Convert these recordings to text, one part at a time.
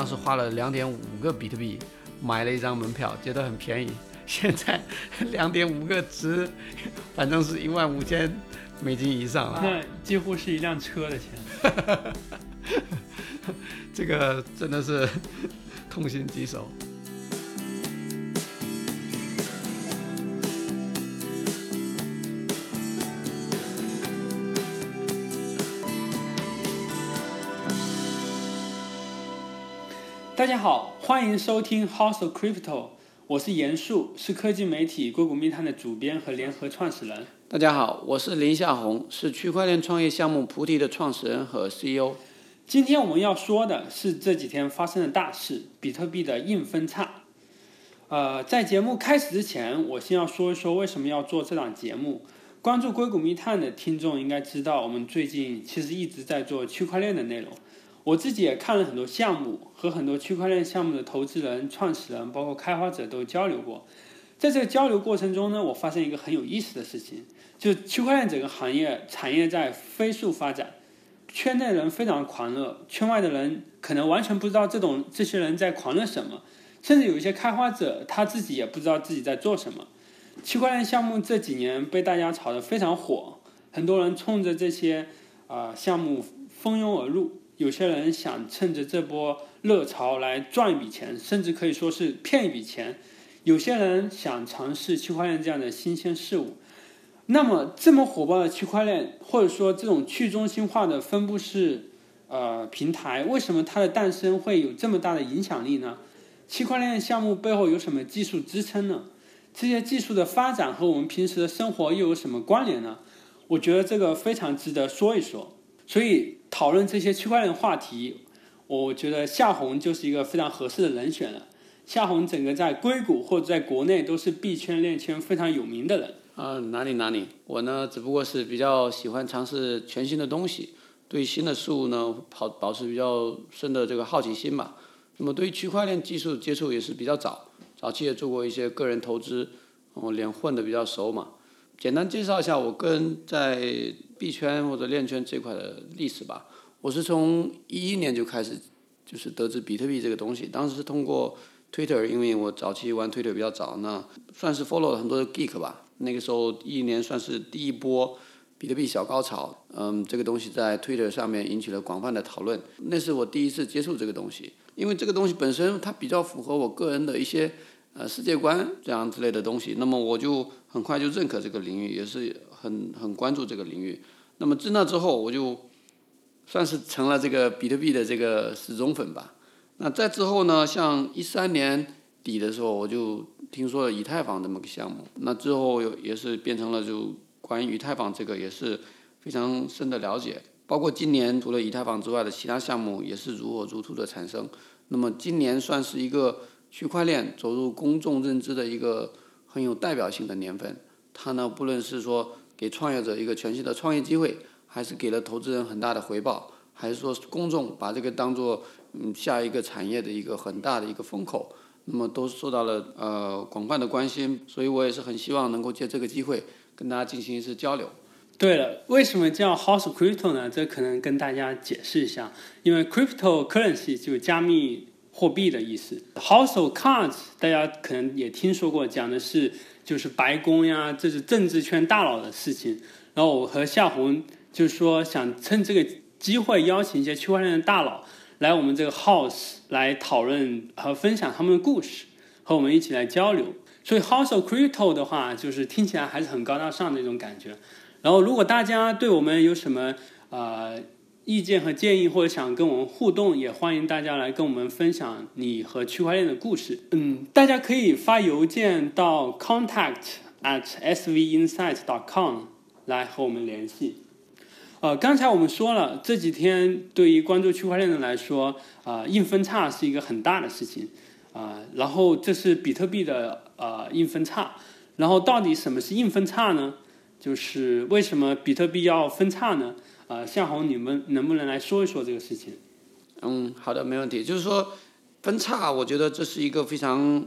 当时花了两点五个比特币买了一张门票，觉得很便宜。现在 两点五个值，反正是一万五千美金以上了。那几乎是一辆车的钱。这个真的是痛心疾首。大家好，欢迎收听 House of Crypto，我是严树，是科技媒体硅谷密探的主编和联合创始人。大家好，我是林夏红，是区块链创业项目菩提的创始人和 CEO。今天我们要说的是这几天发生的大事——比特币的硬分叉。呃，在节目开始之前，我先要说一说为什么要做这档节目。关注硅谷密探的听众应该知道，我们最近其实一直在做区块链的内容。我自己也看了很多项目，和很多区块链项目的投资人、创始人，包括开发者都交流过。在这个交流过程中呢，我发现一个很有意思的事情，就区块链整个行业产业在飞速发展，圈内人非常狂热，圈外的人可能完全不知道这种这些人在狂热什么，甚至有一些开发者他自己也不知道自己在做什么。区块链项目这几年被大家炒得非常火，很多人冲着这些啊项目蜂拥而入。有些人想趁着这波热潮来赚一笔钱，甚至可以说是骗一笔钱。有些人想尝试区块链这样的新鲜事物。那么，这么火爆的区块链，或者说这种去中心化的分布式呃平台，为什么它的诞生会有这么大的影响力呢？区块链项目背后有什么技术支撑呢？这些技术的发展和我们平时的生活又有什么关联呢？我觉得这个非常值得说一说。所以讨论这些区块链话题，我觉得夏红就是一个非常合适的人选了。夏红整个在硅谷或者在国内都是币圈链圈非常有名的人。啊，哪里哪里，我呢只不过是比较喜欢尝试全新的东西，对新的事物呢保保持比较深的这个好奇心吧。那么对于区块链技术接触也是比较早，早期也做过一些个人投资，我连混的比较熟嘛。简单介绍一下我个人在币圈或者链圈这块的历史吧。我是从一一年就开始，就是得知比特币这个东西。当时是通过 Twitter，因为我早期玩 Twitter 比较早，那算是 follow 了很多的 geek 吧。那个时候一一年算是第一波比特币小高潮。嗯，这个东西在 Twitter 上面引起了广泛的讨论。那是我第一次接触这个东西，因为这个东西本身它比较符合我个人的一些。呃，世界观这样之类的东西，那么我就很快就认可这个领域，也是很很关注这个领域。那么自那之后，我就算是成了这个比特币的这个死忠粉吧。那在之后呢，像一三年底的时候，我就听说了以太坊这么个项目。那之后也是变成了就关于以太坊这个也是非常深的了解。包括今年除了以太坊之外的其他项目也是如火如荼的产生。那么今年算是一个。区块链走入公众认知的一个很有代表性的年份，它呢，不论是说给创业者一个全新的创业机会，还是给了投资人很大的回报，还是说公众把这个当做嗯下一个产业的一个很大的一个风口，那么都受到了呃广泛的关心，所以我也是很希望能够借这个机会跟大家进行一次交流。对了，为什么叫 House Crypto 呢？这可能跟大家解释一下，因为 Cryptocurrency 就加密。货币的意思，House of Cards，大家可能也听说过，讲的是就是白宫呀，这是政治圈大佬的事情。然后我和夏红就是说，想趁这个机会邀请一些区块链的大佬来我们这个 House 来讨论和分享他们的故事，和我们一起来交流。所以 House of Crypto 的话，就是听起来还是很高大上的一种感觉。然后如果大家对我们有什么呃。意见和建议，或者想跟我们互动，也欢迎大家来跟我们分享你和区块链的故事。嗯，大家可以发邮件到 contact at svinsight.com 来和我们联系。呃，刚才我们说了，这几天对于关注区块链的来说，啊，硬分叉是一个很大的事情啊。然后这是比特币的呃硬分叉。然后到底什么是硬分叉呢？就是为什么比特币要分叉呢？啊，向红，你们能不能来说一说这个事情？嗯，好的，没问题。就是说，分叉，我觉得这是一个非常，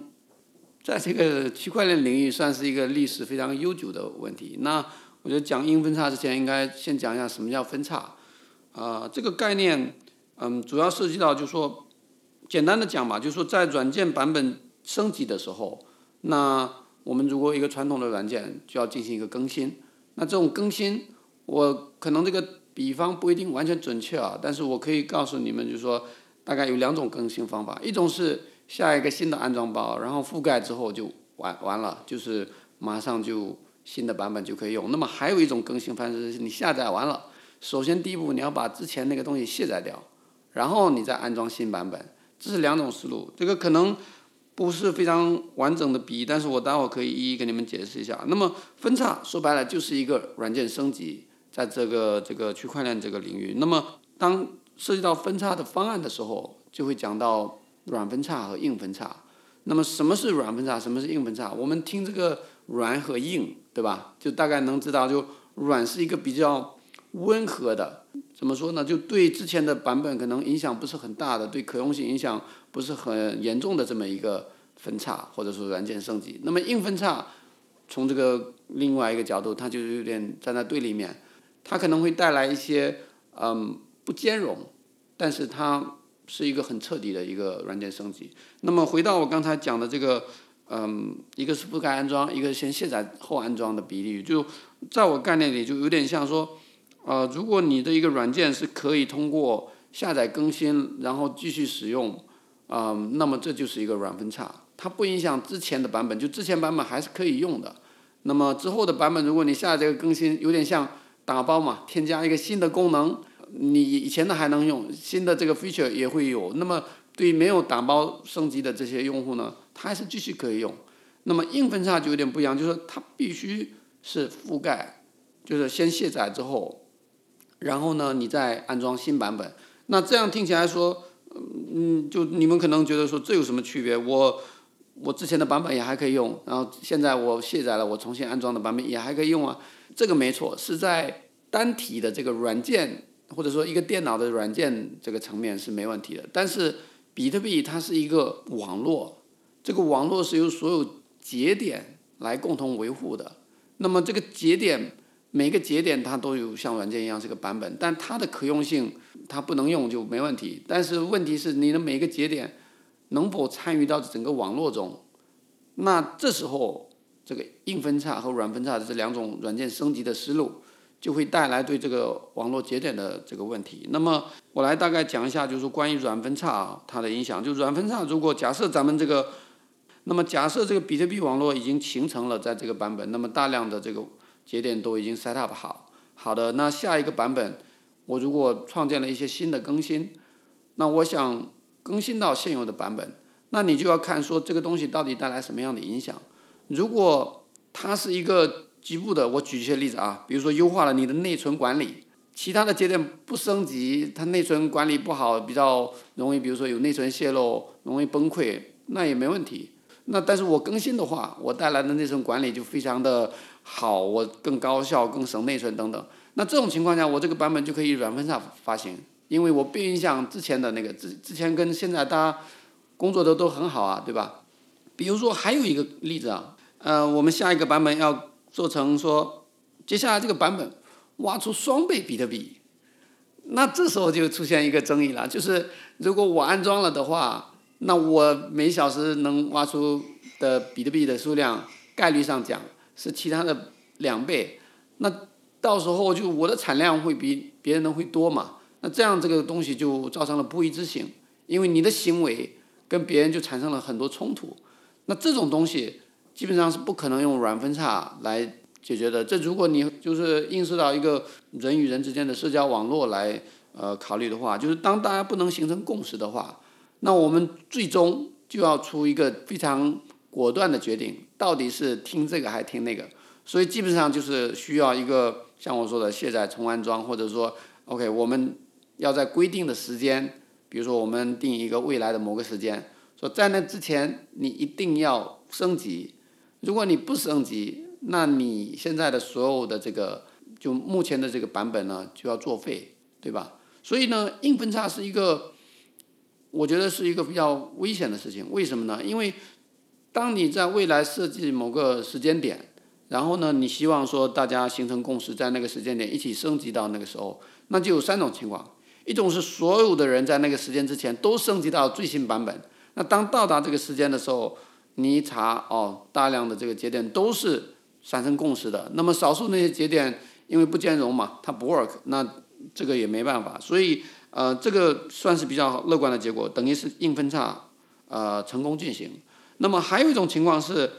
在这个区块链领域算是一个历史非常悠久的问题。那我觉得讲硬分叉之前，应该先讲一下什么叫分叉。啊，这个概念，嗯，主要涉及到就是说，简单的讲吧，就是说在软件版本升级的时候，那我们如果一个传统的软件就要进行一个更新，那这种更新，我可能这个比方不一定完全准确啊，但是我可以告诉你们，就是说大概有两种更新方法，一种是下一个新的安装包，然后覆盖之后就完完了，就是马上就新的版本就可以用。那么还有一种更新方式是你下载完了，首先第一步你要把之前那个东西卸载掉，然后你再安装新版本，这是两种思路。这个可能。不是非常完整的比，但是我待会儿可以一一给你们解释一下。那么分叉说白了就是一个软件升级，在这个这个区块链这个领域。那么当涉及到分叉的方案的时候，就会讲到软分叉和硬分叉。那么什么是软分叉，什么是硬分叉？我们听这个软和硬，对吧？就大概能知道，就软是一个比较温和的，怎么说呢？就对之前的版本可能影响不是很大的，对可用性影响。不是很严重的这么一个分叉，或者说软件升级。那么硬分叉，从这个另外一个角度，它就有点站在对立面，它可能会带来一些嗯不兼容，但是它是一个很彻底的一个软件升级。那么回到我刚才讲的这个嗯，一个是覆盖安装，一个是先卸载后安装的比例，就在我概念里就有点像说，呃，如果你的一个软件是可以通过下载更新，然后继续使用。嗯，那么这就是一个软分叉，它不影响之前的版本，就之前版本还是可以用的。那么之后的版本，如果你下这个更新，有点像打包嘛，添加一个新的功能，你以前的还能用，新的这个 feature 也会有。那么对于没有打包升级的这些用户呢，它还是继续可以用。那么硬分叉就有点不一样，就是它必须是覆盖，就是先卸载之后，然后呢你再安装新版本。那这样听起来说。嗯，就你们可能觉得说这有什么区别？我我之前的版本也还可以用，然后现在我卸载了，我重新安装的版本也还可以用啊。这个没错，是在单体的这个软件或者说一个电脑的软件这个层面是没问题的。但是比特币它是一个网络，这个网络是由所有节点来共同维护的。那么这个节点。每个节点它都有像软件一样这个版本，但它的可用性它不能用就没问题。但是问题是你的每个节点能否参与到整个网络中？那这时候这个硬分叉和软分叉的这两种软件升级的思路就会带来对这个网络节点的这个问题。那么我来大概讲一下，就是关于软分叉啊它的影响。就软分叉，如果假设咱们这个，那么假设这个比特币网络已经形成了在这个版本，那么大量的这个。节点都已经 set up 好，好的，那下一个版本，我如果创建了一些新的更新，那我想更新到现有的版本，那你就要看说这个东西到底带来什么样的影响。如果它是一个局部的，我举一些例子啊，比如说优化了你的内存管理，其他的节点不升级，它内存管理不好，比较容易，比如说有内存泄露，容易崩溃，那也没问题。那但是我更新的话，我带来的内存管理就非常的。好，我更高效、更省内存等等。那这种情况下，我这个版本就可以软分叉发行，因为我不影响之前的那个之之前跟现在大家工作的都很好啊，对吧？比如说还有一个例子啊，呃，我们下一个版本要做成说，接下来这个版本挖出双倍比特币，那这时候就出现一个争议了，就是如果我安装了的话，那我每小时能挖出的比特币的数量概率上讲。是其他的两倍，那到时候就我的产量会比别人的会多嘛？那这样这个东西就造成了不一致性，因为你的行为跟别人就产生了很多冲突。那这种东西基本上是不可能用软分叉来解决的。这如果你就是映射到一个人与人之间的社交网络来呃考虑的话，就是当大家不能形成共识的话，那我们最终就要出一个非常。果断的决定，到底是听这个还是听那个？所以基本上就是需要一个像我说的卸载重安装，或者说，OK，我们要在规定的时间，比如说我们定一个未来的某个时间，说在那之前你一定要升级。如果你不升级，那你现在的所有的这个就目前的这个版本呢就要作废，对吧？所以呢，硬分叉是一个，我觉得是一个比较危险的事情。为什么呢？因为当你在未来设计某个时间点，然后呢，你希望说大家形成共识，在那个时间点一起升级到那个时候，那就有三种情况。一种是所有的人在那个时间之前都升级到最新版本。那当到达这个时间的时候，你一查哦，大量的这个节点都是产生共识的。那么少数那些节点因为不兼容嘛，它不 work，那这个也没办法。所以呃，这个算是比较乐观的结果，等于是硬分叉呃成功进行。那么还有一种情况是，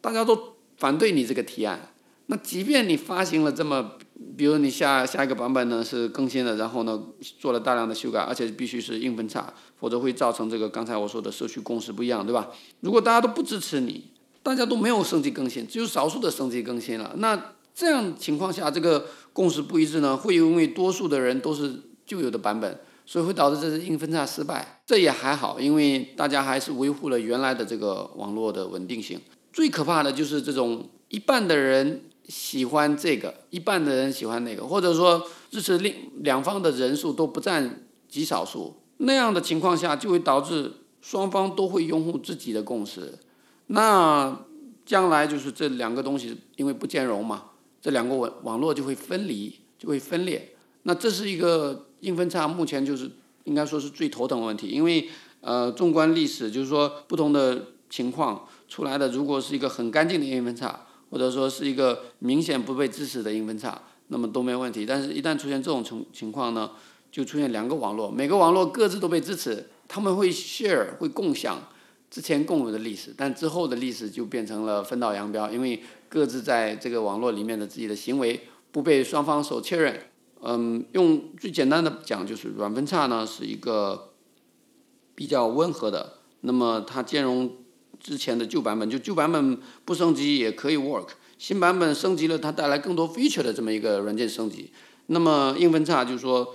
大家都反对你这个提案。那即便你发行了这么，比如你下下一个版本呢是更新了，然后呢做了大量的修改，而且必须是硬分叉，否则会造成这个刚才我说的社区共识不一样，对吧？如果大家都不支持你，大家都没有升级更新，只有少数的升级更新了，那这样情况下这个共识不一致呢，会因为多数的人都是旧有的版本，所以会导致这是硬分叉失败。这也还好，因为大家还是维护了原来的这个网络的稳定性。最可怕的就是这种一半的人。喜欢这个，一半的人喜欢那个，或者说支持另两方的人数都不占极少数，那样的情况下就会导致双方都会拥护自己的共识，那将来就是这两个东西因为不兼容嘛，这两个网网络就会分离，就会分裂，那这是一个硬分叉，目前就是应该说是最头疼的问题，因为呃，纵观历史，就是说不同的情况出来的，如果是一个很干净的硬分叉。或者说是一个明显不被支持的硬分叉，那么都没问题。但是，一旦出现这种情情况呢，就出现两个网络，每个网络各自都被支持，他们会 share 会共享之前共有的历史，但之后的历史就变成了分道扬镳，因为各自在这个网络里面的自己的行为不被双方所确认。嗯，用最简单的讲，就是软分叉呢是一个比较温和的，那么它兼容。之前的旧版本就旧版本不升级也可以 work，新版本升级了它带来更多 feature 的这么一个软件升级，那么硬分叉就是说，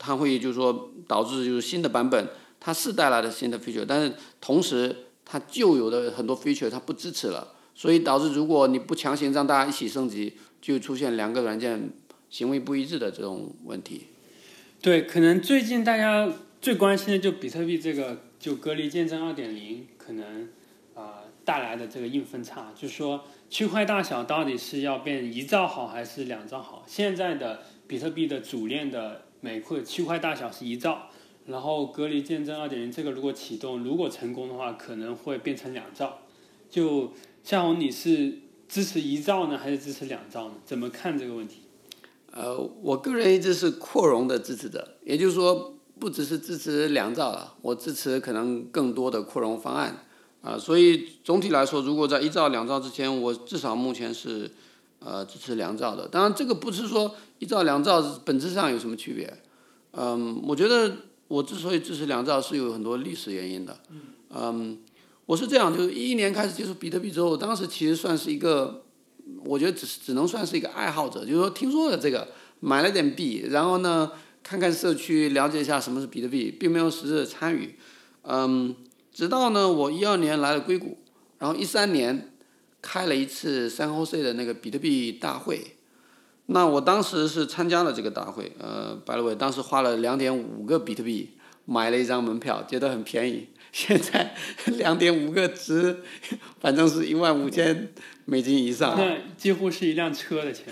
它会就是说导致就是新的版本它是带来了新的 feature，但是同时它旧有的很多 feature 它不支持了，所以导致如果你不强行让大家一起升级，就出现两个软件行为不一致的这种问题。对，可能最近大家最关心的就比特币这个。就隔离见证二点零可能啊带来的这个硬分叉，就是说区块大小到底是要变一兆好还是两兆好？现在的比特币的主链的每块区块大小是一兆，然后隔离见证二点零这个如果启动，如果成功的话，可能会变成两兆。就夏红，你是支持一兆呢，还是支持两兆呢？怎么看这个问题？呃，我个人一直是扩容的支持者，也就是说。不只是支持两兆了，我支持可能更多的扩容方案，啊，所以总体来说，如果在一兆两兆之前，我至少目前是，呃，支持两兆的。当然，这个不是说一兆两兆本质上有什么区别，嗯，我觉得我之所以支持两兆是有很多历史原因的，嗯，我是这样，就是一一年开始接触比特币之后，当时其实算是一个，我觉得只只能算是一个爱好者，就是说听说了这个，买了点币，然后呢。看看社区，了解一下什么是比特币，并没有实质的参与。嗯，直到呢，我一二年来了硅谷，然后一三年开了一次三 O C 的那个比特币大会。那我当时是参加了这个大会，呃，白了伟当时花了两点五个比特币买了一张门票，觉得很便宜。现在两点五个值，反正是一万五千美金以上。那几乎是一辆车的钱。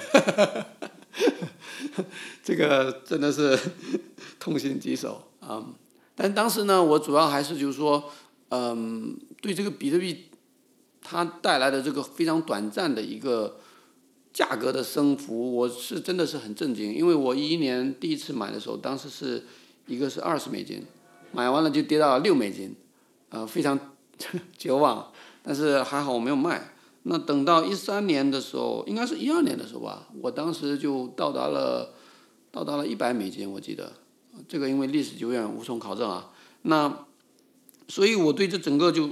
这个真的是痛心疾首啊！但当时呢，我主要还是就是说，嗯，对这个比特币它带来的这个非常短暂的一个价格的升幅，我是真的是很震惊。因为我一一年第一次买的时候，当时是一个是二十美金，买完了就跌到六美金，呃，非常 绝望。但是还好我没有卖。那等到一三年的时候，应该是一二年的时候吧，我当时就到达了，到达了一百美金，我记得，这个因为历史久远无从考证啊。那，所以我对这整个就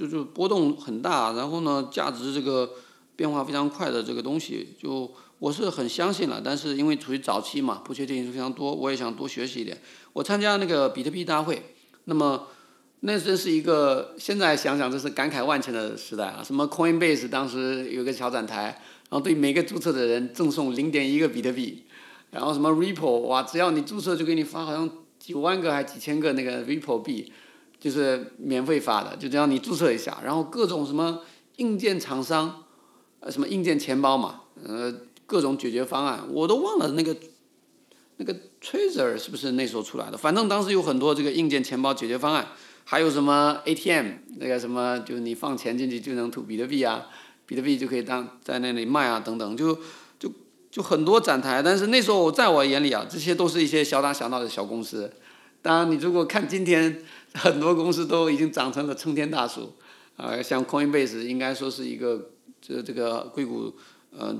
就是波动很大，然后呢，价值这个变化非常快的这个东西，就我是很相信了。但是因为处于早期嘛，不确定性非常多，我也想多学习一点。我参加那个比特币大会，那么。那真是一个，现在想想，这是感慨万千的时代啊！什么 Coinbase 当时有个小展台，然后对每个注册的人赠送零点一个比特币，然后什么 Ripple，哇，只要你注册就给你发，好像几万个还几千个那个 Ripple 币，就是免费发的，就只要你注册一下，然后各种什么硬件厂商，呃，什么硬件钱包嘛，呃，各种解决方案，我都忘了那个。那个 Trezor 是不是那时候出来的？反正当时有很多这个硬件钱包解决方案，还有什么 ATM 那个什么，就是你放钱进去就能吐比特币啊，比特币就可以当在那里卖啊等等，就就就很多展台。但是那时候我在我眼里啊，这些都是一些小打小闹的小公司。当然，你如果看今天，很多公司都已经长成了参天大树，啊，像 Coinbase 应该说是一个这这个硅谷呃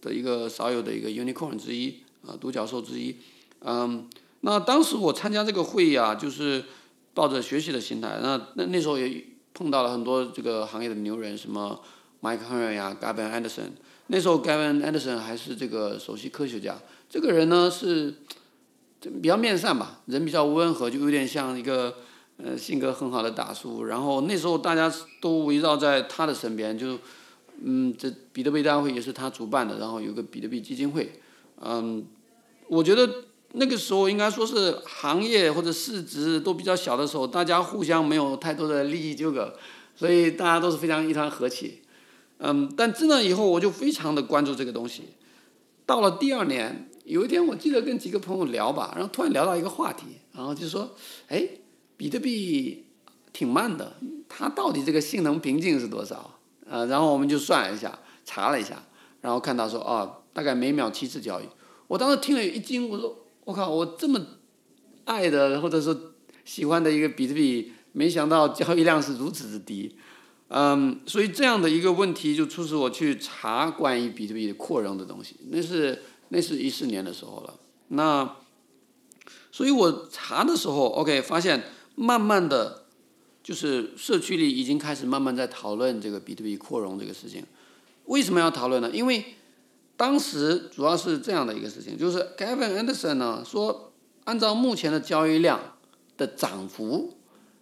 的一个少有的一个 unicorn 之一。啊，独角兽之一，嗯，那当时我参加这个会议啊，就是抱着学习的心态。那那那时候也碰到了很多这个行业的牛人，什么 Mike Hearn 呀，Gavin Anderson。那时候 Gavin Anderson 还是这个首席科学家。这个人呢是比较面善吧，人比较温和，就有点像一个呃性格很好的大叔。然后那时候大家都围绕在他的身边，就嗯，这比特币大会也是他主办的，然后有个比特币基金会。嗯，我觉得那个时候应该说是行业或者市值都比较小的时候，大家互相没有太多的利益纠葛，所以大家都是非常一团和气。嗯，但自那以后我就非常的关注这个东西。到了第二年，有一天我记得跟几个朋友聊吧，然后突然聊到一个话题，然后就说，哎，比特币挺慢的，它到底这个性能瓶颈是多少？呃，然后我们就算了一下，查了一下，然后看到说，哦。大概每秒七次交易，我当时听了一惊，我说我靠，我这么爱的或者说喜欢的一个比特币，没想到交易量是如此之低，嗯，所以这样的一个问题就促使我去查关于比特币扩容的东西，那是那是一四年的时候了，那，所以我查的时候，OK，发现慢慢的，就是社区里已经开始慢慢在讨论这个比特币扩容这个事情，为什么要讨论呢？因为当时主要是这样的一个事情，就是 Gavin Anderson 呢说，按照目前的交易量的涨幅，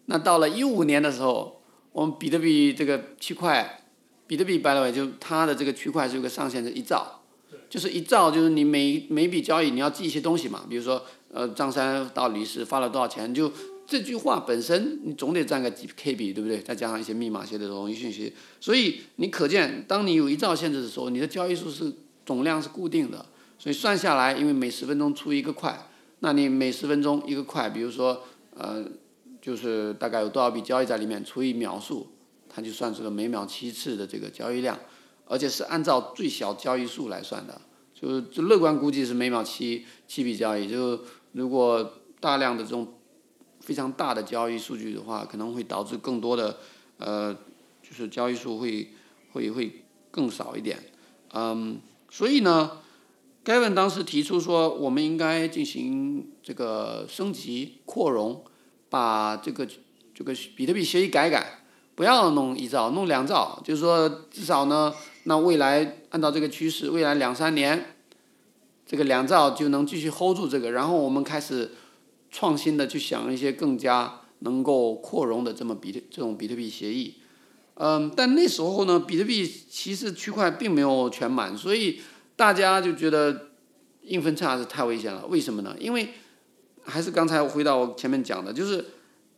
那到了一五年的时候，我们比特币这个区块，比特币 by the way 就它的这个区块是有个上限是一兆，就是一兆，就是你每每笔交易你要记一些东西嘛，比如说呃张三到李四发了多少钱，就这句话本身你总得占个几 KB，，对不对？再加上一些密码写的容易信息，所以你可见，当你有一兆限制的时候，你的交易数是。总量是固定的，所以算下来，因为每十分钟出一个块，那你每十分钟一个块，比如说，呃，就是大概有多少笔交易在里面，除以秒数，它就算出了每秒七次的这个交易量，而且是按照最小交易数来算的，就是就乐观估计是每秒七七笔交易，就如果大量的这种非常大的交易数据的话，可能会导致更多的，呃，就是交易数会会会更少一点，嗯。所以呢，Gavin 当时提出说，我们应该进行这个升级扩容，把这个这个比特币协议改改，不要弄一兆，弄两兆，就是说至少呢，那未来按照这个趋势，未来两三年，这个两兆就能继续 hold 住这个，然后我们开始创新的去想一些更加能够扩容的这么比特这种比特币协议。嗯，但那时候呢，比特币其实区块并没有全满，所以大家就觉得硬分叉是太危险了。为什么呢？因为还是刚才回到我前面讲的，就是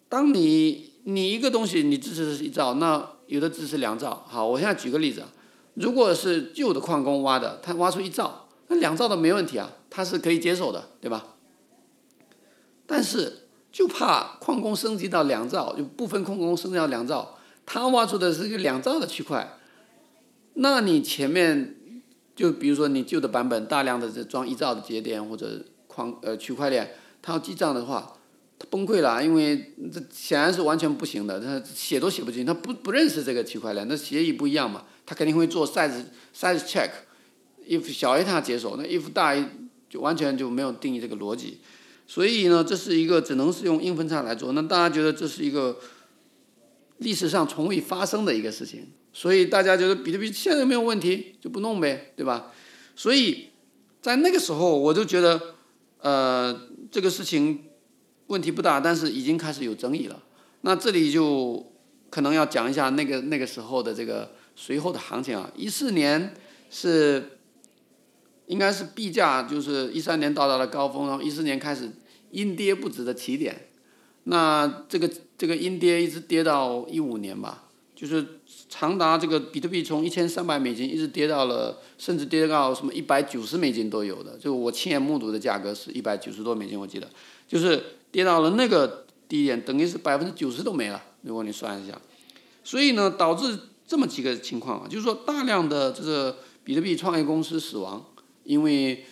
当你你一个东西你支持是一兆，那有的支持两兆。好，我现在举个例子啊，如果是旧的矿工挖的，他挖出一兆，那两兆都没问题啊，他是可以接受的，对吧？但是就怕矿工升级到两兆，就部分矿工升级到两兆。他挖出的是一个两兆的区块，那你前面就比如说你旧的版本大量的这装一兆的节点或者矿呃区块链，它要记账的话，它崩溃了，因为这显然是完全不行的，它写都写不进，它不不认识这个区块链，那协议不一样嘛，它肯定会做 size size check，if 小于它接受，那 if 大于就完全就没有定义这个逻辑，所以呢，这是一个只能是用硬分叉来做，那大家觉得这是一个。历史上从未发生的一个事情，所以大家觉得比特币现在没有问题，就不弄呗，对吧？所以在那个时候，我就觉得，呃，这个事情问题不大，但是已经开始有争议了。那这里就可能要讲一下那个那个时候的这个随后的行情啊。一四年是应该是币价就是一三年到达了高峰，然后一四年开始阴跌不止的起点。那这个这个阴跌一直跌到一五年吧，就是长达这个比特币从一千三百美金一直跌到了，甚至跌到什么一百九十美金都有的，就我亲眼目睹的价格是一百九十多美金，我记得，就是跌到了那个低点，等于是百分之九十都没了。如果你算一下，所以呢，导致这么几个情况啊，就是说大量的这个比特币创业公司死亡，因为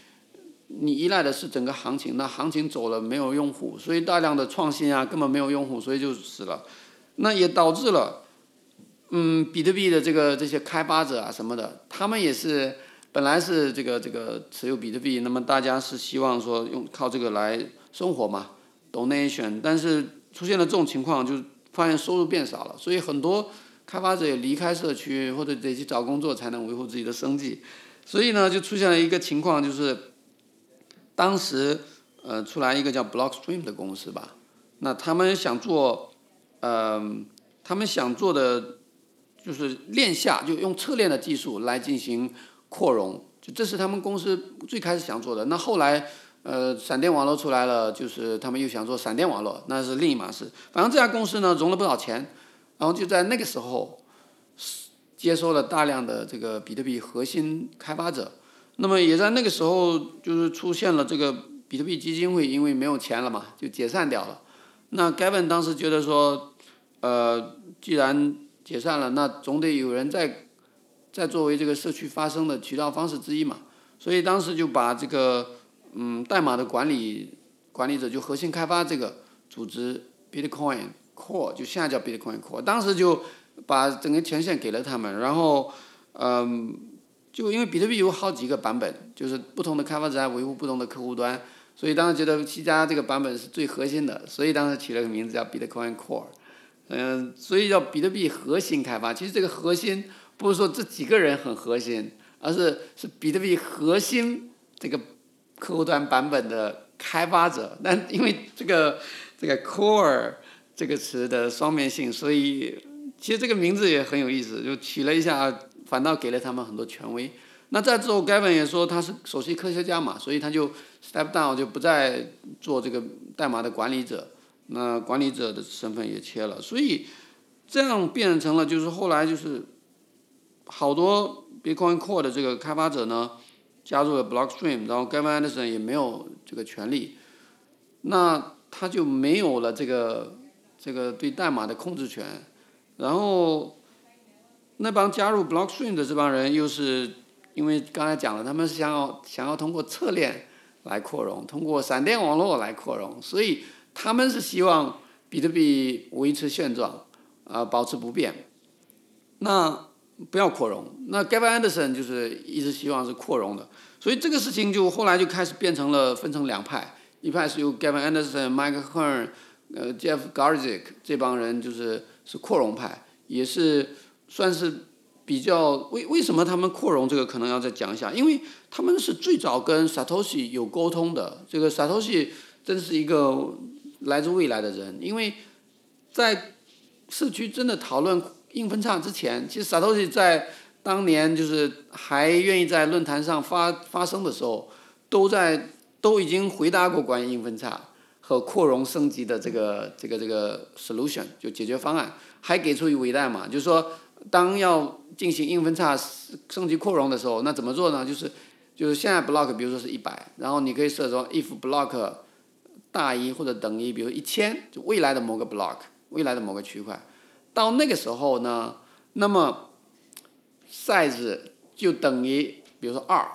你依赖的是整个行情，那行情走了没有用户，所以大量的创新啊根本没有用户，所以就死了。那也导致了，嗯，比特币的这个这些开发者啊什么的，他们也是本来是这个这个持有比特币，那么大家是希望说用靠这个来生活嘛，donation，但是出现了这种情况，就发现收入变少了，所以很多开发者也离开社区或者得去找工作才能维护自己的生计，所以呢就出现了一个情况，就是当时呃出来一个叫 Blockstream 的公司吧，那他们想做。嗯，他们想做的就是链下，就用侧链的技术来进行扩容，就这是他们公司最开始想做的。那后来，呃，闪电网络出来了，就是他们又想做闪电网络，那是另一码事。反正这家公司呢，融了不少钱，然后就在那个时候，接收了大量的这个比特币核心开发者。那么也在那个时候，就是出现了这个比特币基金会，因为没有钱了嘛，就解散掉了。那 Gavin 当时觉得说。呃，既然解散了，那总得有人在，在作为这个社区发声的渠道方式之一嘛。所以当时就把这个嗯代码的管理管理者，就核心开发这个组织 Bitcoin Core，就现在叫 Bitcoin Core，当时就把整个权限给了他们。然后嗯，就因为比特币有好几个版本，就是不同的开发者维护不同的客户端，所以当时觉得七加这个版本是最核心的，所以当时起了个名字叫 Bitcoin Core。嗯，所以叫比特币核心开发。其实这个核心不是说这几个人很核心，而是是比特币核心这个客户端版本的开发者。但因为这个这个 core 这个词的双面性，所以其实这个名字也很有意思，就取了一下，反倒给了他们很多权威。那在之后，Gavin 也说他是首席科学家嘛，所以他就 step down 就不再做这个代码的管理者。那管理者的身份也切了，所以这样变成了就是后来就是好多 Bitcoin Core 的这个开发者呢加入了 Blockstream，然后 Gavin Anderson 也没有这个权利，那他就没有了这个这个对代码的控制权，然后那帮加入 Blockstream 的这帮人又是因为刚才讲了，他们是想要想要通过侧链来扩容，通过闪电网络来扩容，所以。他们是希望比特币维持现状，啊，保持不变，那不要扩容。那 Gavin Anderson 就是一直希望是扩容的，所以这个事情就后来就开始变成了分成两派，一派是由 Gavin Anderson、Mike Hearn、呃 Jeff Garzik 这帮人就是是扩容派，也是算是比较为为什么他们扩容这个可能要再讲一下，因为他们是最早跟 Satoshi 有沟通的，这个 Satoshi 真是一个。来自未来的人，因为在社区真的讨论硬分叉之前，其实萨托西在当年就是还愿意在论坛上发发声的时候，都在都已经回答过关于硬分叉和扩容升级的这个这个这个 solution 就解决方案，还给出一尾代码，就是说当要进行硬分叉升级扩容的时候，那怎么做呢？就是就是现在 block 比如说是一百，然后你可以设成 if block。大于或者等于，比如一千，就未来的某个 block，未来的某个区块，到那个时候呢，那么 size 就等于，比如说二，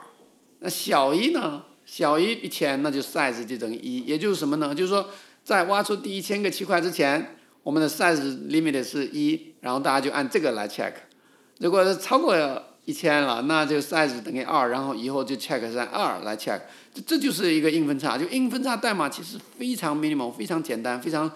那小于呢，小于一千，那就 size 就等于一，也就是什么呢？就是说，在挖出第一千个区块之前，我们的 size limit 是一，然后大家就按这个来 check，如果是超过一千了，那就 size 等于二，然后以后就 check 是按二来 check。这就是一个硬分叉，就硬分叉代码其实非常 minimal，非常简单，非常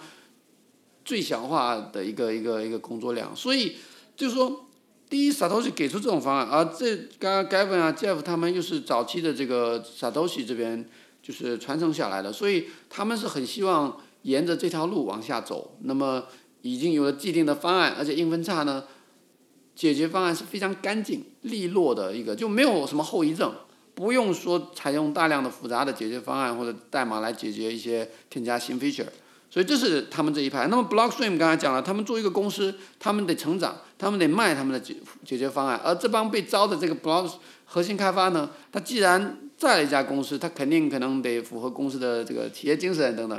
最小化的一个一个一个工作量。所以就是说，第一，Satoshi 给出这种方案，而这刚刚 Gavin 啊，Jeff 他们又是早期的这个 Satoshi 这边就是传承下来的，所以他们是很希望沿着这条路往下走。那么已经有了既定的方案，而且硬分叉呢，解决方案是非常干净利落的一个，就没有什么后遗症。不用说采用大量的复杂的解决方案或者代码来解决一些添加新 feature，所以这是他们这一派。那么 Blockstream 刚才讲了，他们做一个公司，他们得成长，他们得卖他们的解解决方案。而这帮被招的这个 Block 核心开发呢，他既然在了一家公司，他肯定可能得符合公司的这个企业精神等等。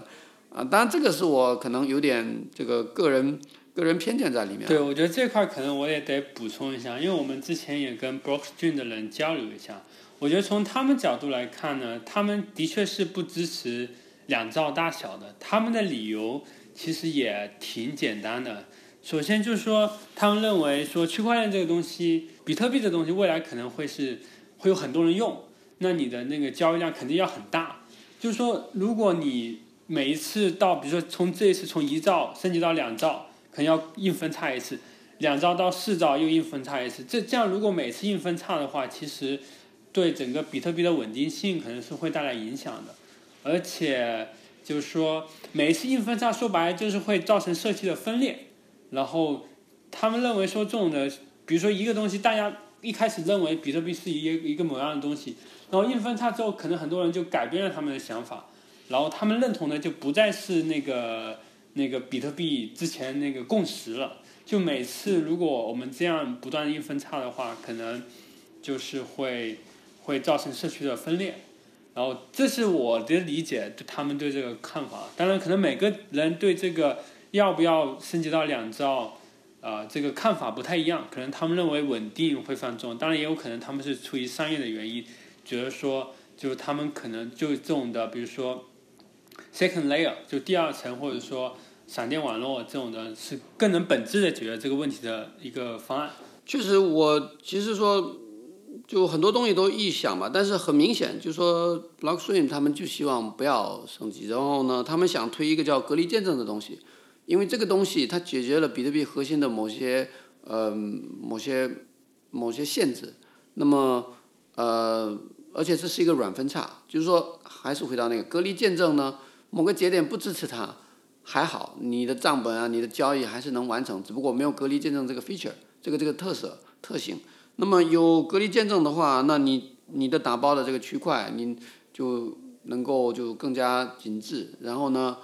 啊，当然这个是我可能有点这个个人个人偏见在里面。对，我觉得这块可能我也得补充一下，因为我们之前也跟 Blockstream 的人交流一下。我觉得从他们角度来看呢，他们的确是不支持两兆大小的。他们的理由其实也挺简单的。首先就是说，他们认为说区块链这个东西，比特币这东西未来可能会是会有很多人用，那你的那个交易量肯定要很大。就是说，如果你每一次到，比如说从这一次从一兆升级到两兆，可能要硬分叉一次；两兆到四兆又硬分叉一次。这这样如果每次硬分叉的话，其实。对整个比特币的稳定性可能是会带来影响的，而且就是说每一次硬分叉说白了就是会造成社区的分裂，然后他们认为说这种的，比如说一个东西大家一开始认为比特币是一一个某样的东西，然后硬分叉之后可能很多人就改变了他们的想法，然后他们认同的就不再是那个那个比特币之前那个共识了，就每次如果我们这样不断硬分叉的话，可能就是会。会造成社区的分裂，然后这是我的理解，对他们对这个看法。当然，可能每个人对这个要不要升级到两兆，啊，这个看法不太一样。可能他们认为稳定会放纵，当然也有可能他们是出于商业的原因，觉得说，就是他们可能就这种的，比如说 second layer 就第二层，或者说闪电网络这种的，是更能本质的解决这个问题的一个方案。确实，我其实说。就很多东西都臆想嘛，但是很明显，就说 Blockstream 他们就希望不要升级，然后呢，他们想推一个叫隔离见证的东西，因为这个东西它解决了比特币核心的某些呃某些某些限制，那么呃而且这是一个软分叉，就是说还是回到那个隔离见证呢，某个节点不支持它还好，你的账本啊你的交易还是能完成，只不过没有隔离见证这个 feature 这个这个特色特性。那么有隔离见证的话，那你你的打包的这个区块，你就能够就更加紧致，然后呢，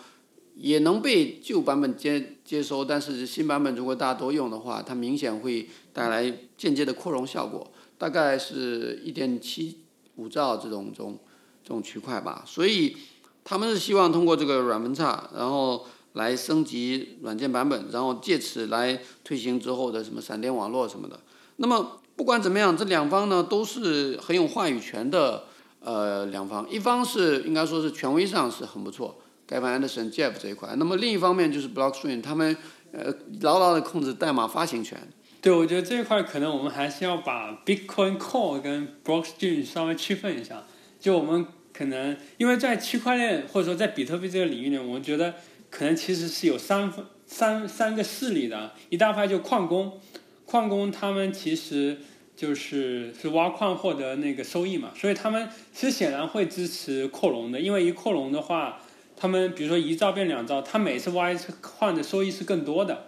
也能被旧版本接接收，但是新版本如果大家都用的话，它明显会带来间接的扩容效果，大概是一点七五兆这种这种这种区块吧，所以他们是希望通过这个软分叉，然后来升级软件版本，然后借此来推行之后的什么闪电网络什么的，那么。不管怎么样，这两方呢都是很有话语权的，呃，两方，一方是应该说是权威上是很不错，盖凡安德森、Jeff 这一块，那么另一方面就是 Blockstream，他们呃牢牢的控制代码发行权。对，我觉得这一块可能我们还是要把 Bitcoin Core 跟 Blockstream 稍微区分一下，就我们可能因为在区块链或者说在比特币这个领域呢，我们觉得可能其实是有三分三三个势力的，一大派就矿工。矿工他们其实就是是挖矿获得那个收益嘛，所以他们其实显然会支持扩容的，因为一扩容的话，他们比如说一兆变两兆，他每次挖一次矿的收益是更多的。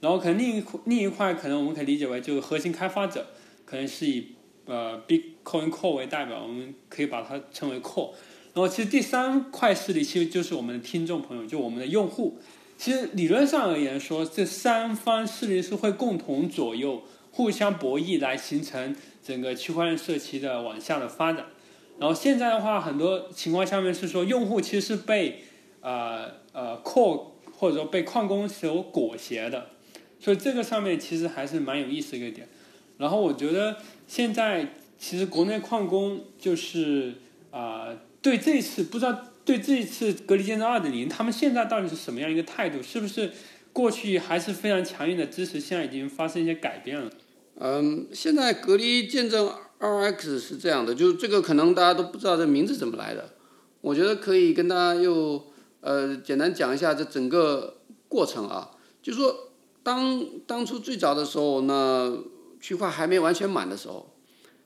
然后可能另一另一块可能我们可以理解为就是核心开发者，可能是以呃 Bitcoin Core 为代表，我们可以把它称为 Core。然后其实第三块势力其实就是我们的听众朋友，就我们的用户。其实理论上而言，说这三方势力是会共同左右、互相博弈来形成整个区块链社区的往下的发展。然后现在的话，很多情况下面是说，用户其实是被呃呃矿或者说被矿工所裹挟的，所以这个上面其实还是蛮有意思一个点。然后我觉得现在其实国内矿工就是啊，对这次不知道。对这一次隔离见证二点零，他们现在到底是什么样一个态度？是不是过去还是非常强硬的支持，现在已经发生一些改变了？嗯，现在隔离见证二 X 是这样的，就是这个可能大家都不知道这名字怎么来的。我觉得可以跟大家又呃简单讲一下这整个过程啊，就说当当初最早的时候，那区块还没完全满的时候，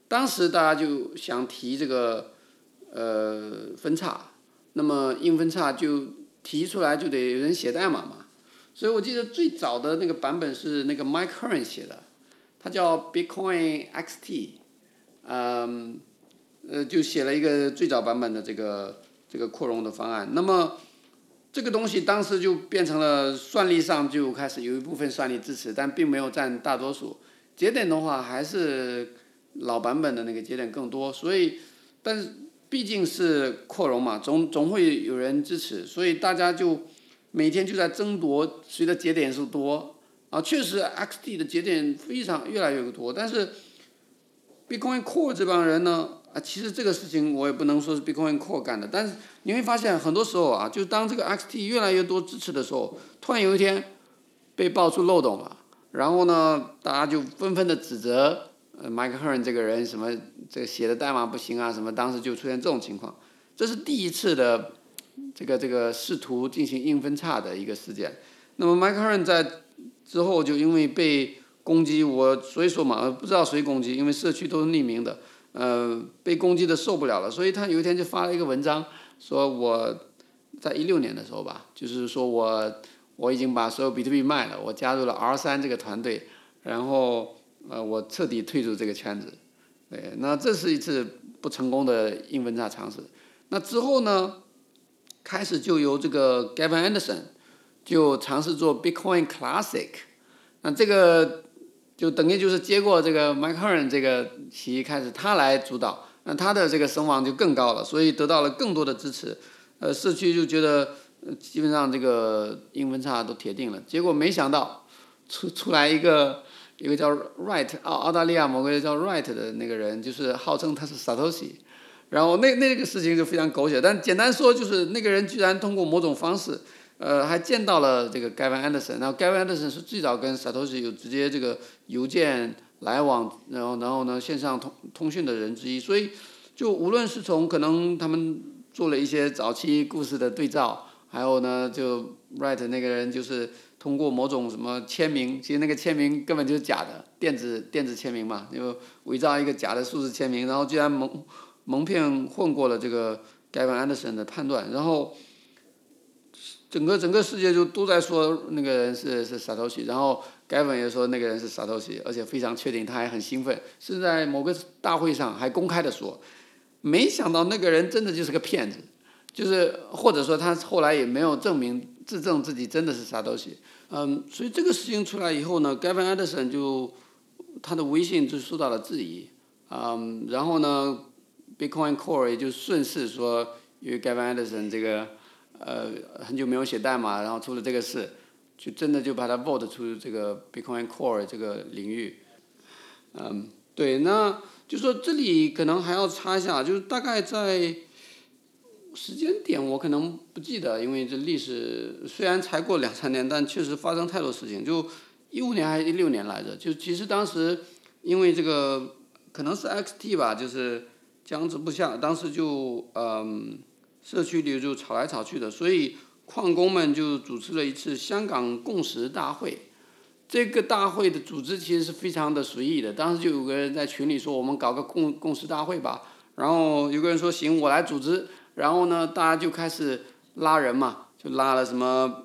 当时大家就想提这个呃分叉。那么硬分叉就提出来就得有人写代码嘛，所以我记得最早的那个版本是那个 Mike Hearn 写的，他叫 Bitcoin XT，嗯，呃，就写了一个最早版本的这个这个扩容的方案。那么这个东西当时就变成了算力上就开始有一部分算力支持，但并没有占大多数。节点的话还是老版本的那个节点更多，所以但是毕竟是扩容嘛，总总会有人支持，所以大家就每天就在争夺谁的节点数多啊。确实，XT 的节点非常越来越多，但是 Bitcoin Core 这帮人呢？啊，其实这个事情我也不能说是 Bitcoin Core 干的，但是你会发现很多时候啊，就当这个 XT 越来越多支持的时候，突然有一天被爆出漏洞了，然后呢，大家就纷纷的指责呃 Mike Hearn 这个人什么这写的代码不行啊，什么当时就出现这种情况，这是第一次的这个这个试图进行硬分叉的一个事件。那么 Mike Hearn 在之后就因为被攻击，我所以说嘛，不知道谁攻击，因为社区都是匿名的。呃，被攻击的受不了了，所以他有一天就发了一个文章，说我在一六年的时候吧，就是说我我已经把所有比特币卖了，我加入了 R 三这个团队，然后呃我彻底退出这个圈子，对，那这是一次不成功的硬分叉尝试。那之后呢，开始就由这个 Gavin Anderson 就尝试做 Bitcoin Classic，那这个。就等于就是接过这个 Mike Hearn 这个企业开始，他来主导，那他的这个声望就更高了，所以得到了更多的支持。呃，社区就觉得基本上这个硬分叉都铁定了。结果没想到出出来一个一个叫 Wright 澳澳大利亚某个叫 Wright 的那个人，就是号称他是 Satoshi，然后那那个事情就非常狗血，但简单说就是那个人居然通过某种方式。呃，还见到了这个 Gavin Anderson，然后 Gavin Anderson 是最早跟 Satoshi 有直接这个邮件来往，然后然后呢线上通通讯的人之一，所以就无论是从可能他们做了一些早期故事的对照，还有呢就 Wright 那个人就是通过某种什么签名，其实那个签名根本就是假的，电子电子签名嘛，就伪造一个假的数字签名，然后居然蒙蒙骗混过了这个 Gavin Anderson 的判断，然后。整个整个世界就都在说那个人是是傻头西，然后 Gavin 也说那个人是傻头西，而且非常确定，他还很兴奋，是在某个大会上还公开的说，没想到那个人真的就是个骗子，就是或者说他后来也没有证明自证自己真的是傻东西，嗯，所以这个事情出来以后呢，Gavin Anderson 就他的微信就受到了质疑，嗯，然后呢，Bitcoin Core 也就顺势说，因为 Gavin Anderson 这个。呃，很久没有写代码，然后出了这个事，就真的就把它 vote 出这个 Bitcoin Core 这个领域。嗯，对，那就说这里可能还要插一下，就是大概在时间点我可能不记得，因为这历史虽然才过两三年，但确实发生太多事情。就一五年还是一六年来着？就其实当时因为这个可能是 XT 吧，就是僵持不下，当时就嗯。社区里就吵来吵去的，所以矿工们就组织了一次香港共识大会。这个大会的组织其实是非常的随意的，当时就有个人在群里说：“我们搞个共共识大会吧。”然后有个人说：“行，我来组织。”然后呢，大家就开始拉人嘛，就拉了什么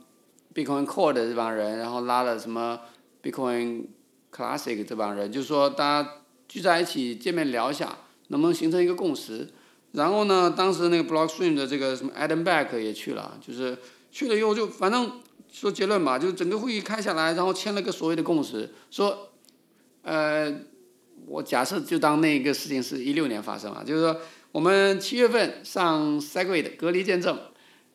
Bitcoin Core 的这帮人，然后拉了什么 Bitcoin Classic 这帮人，就是说大家聚在一起见面聊一下，能不能形成一个共识。然后呢，当时那个 Blockstream 的这个什么 Adam Back 也去了，就是去了以后就反正说结论吧，就是整个会议开下来，然后签了个所谓的共识，说，呃，我假设就当那个事情是一六年发生了，就是说我们七月份上 Segwit 隔离见证，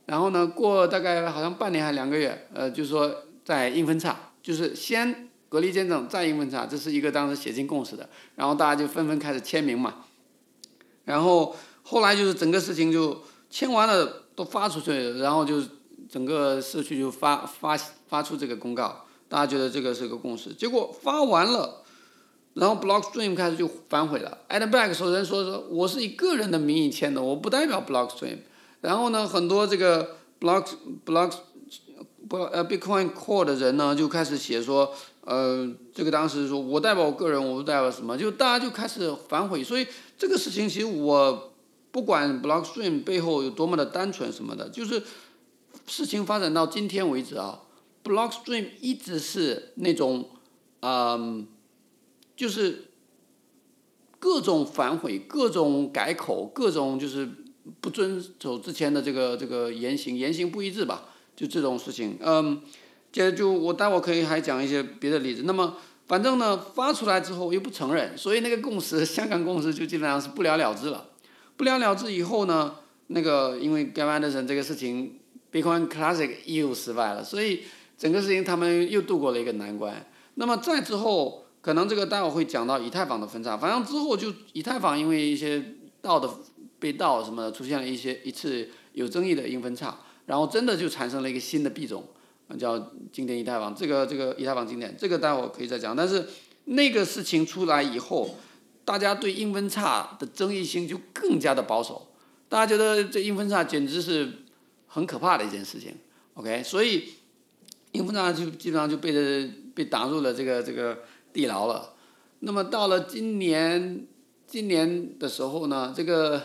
然后呢过大概好像半年还两个月，呃，就是说在硬分叉，就是先隔离见证再硬分叉，这是一个当时写进共识的，然后大家就纷纷开始签名嘛，然后。后来就是整个事情就签完了，都发出去，然后就整个社区就发发发出这个公告，大家觉得这个是个共识。结果发完了，然后 Blockstream 开始就反悔了。a d Back 首先说说，我是以个人的名义签的，我不代表 Blockstream。然后呢，很多这个 Block Block 不呃 Bitcoin Core 的人呢，就开始写说，呃，这个当时说我代表我个人，我不代表什么，就大家就开始反悔。所以这个事情其实我。不管 Blockstream 背后有多么的单纯什么的，就是事情发展到今天为止啊，Blockstream 一直是那种，嗯，就是各种反悔、各种改口、各种就是不遵守之前的这个这个言行，言行不一致吧。就这种事情，嗯，接着就我待会可以还讲一些别的例子。那么反正呢，发出来之后又不承认，所以那个共识，香港共识就基本上是不了了之了。不了了之以后呢，那个因为 Gavin Anderson 这个事情，Bitcoin Classic 又失败了，所以整个事情他们又度过了一个难关。那么再之后，可能这个待会会讲到以太坊的分叉，反正之后就以太坊因为一些道的被盗什么的，出现了一些一次有争议的硬分叉，然后真的就产生了一个新的币种，叫经典以太坊。这个这个以太坊经典，这个待会可以再讲。但是那个事情出来以后，大家对硬分叉的争议性就更加的保守，大家觉得这硬分叉简直是很可怕的一件事情。OK，所以硬分叉就基本上就被这被打入了这个这个地牢了。那么到了今年今年的时候呢，这个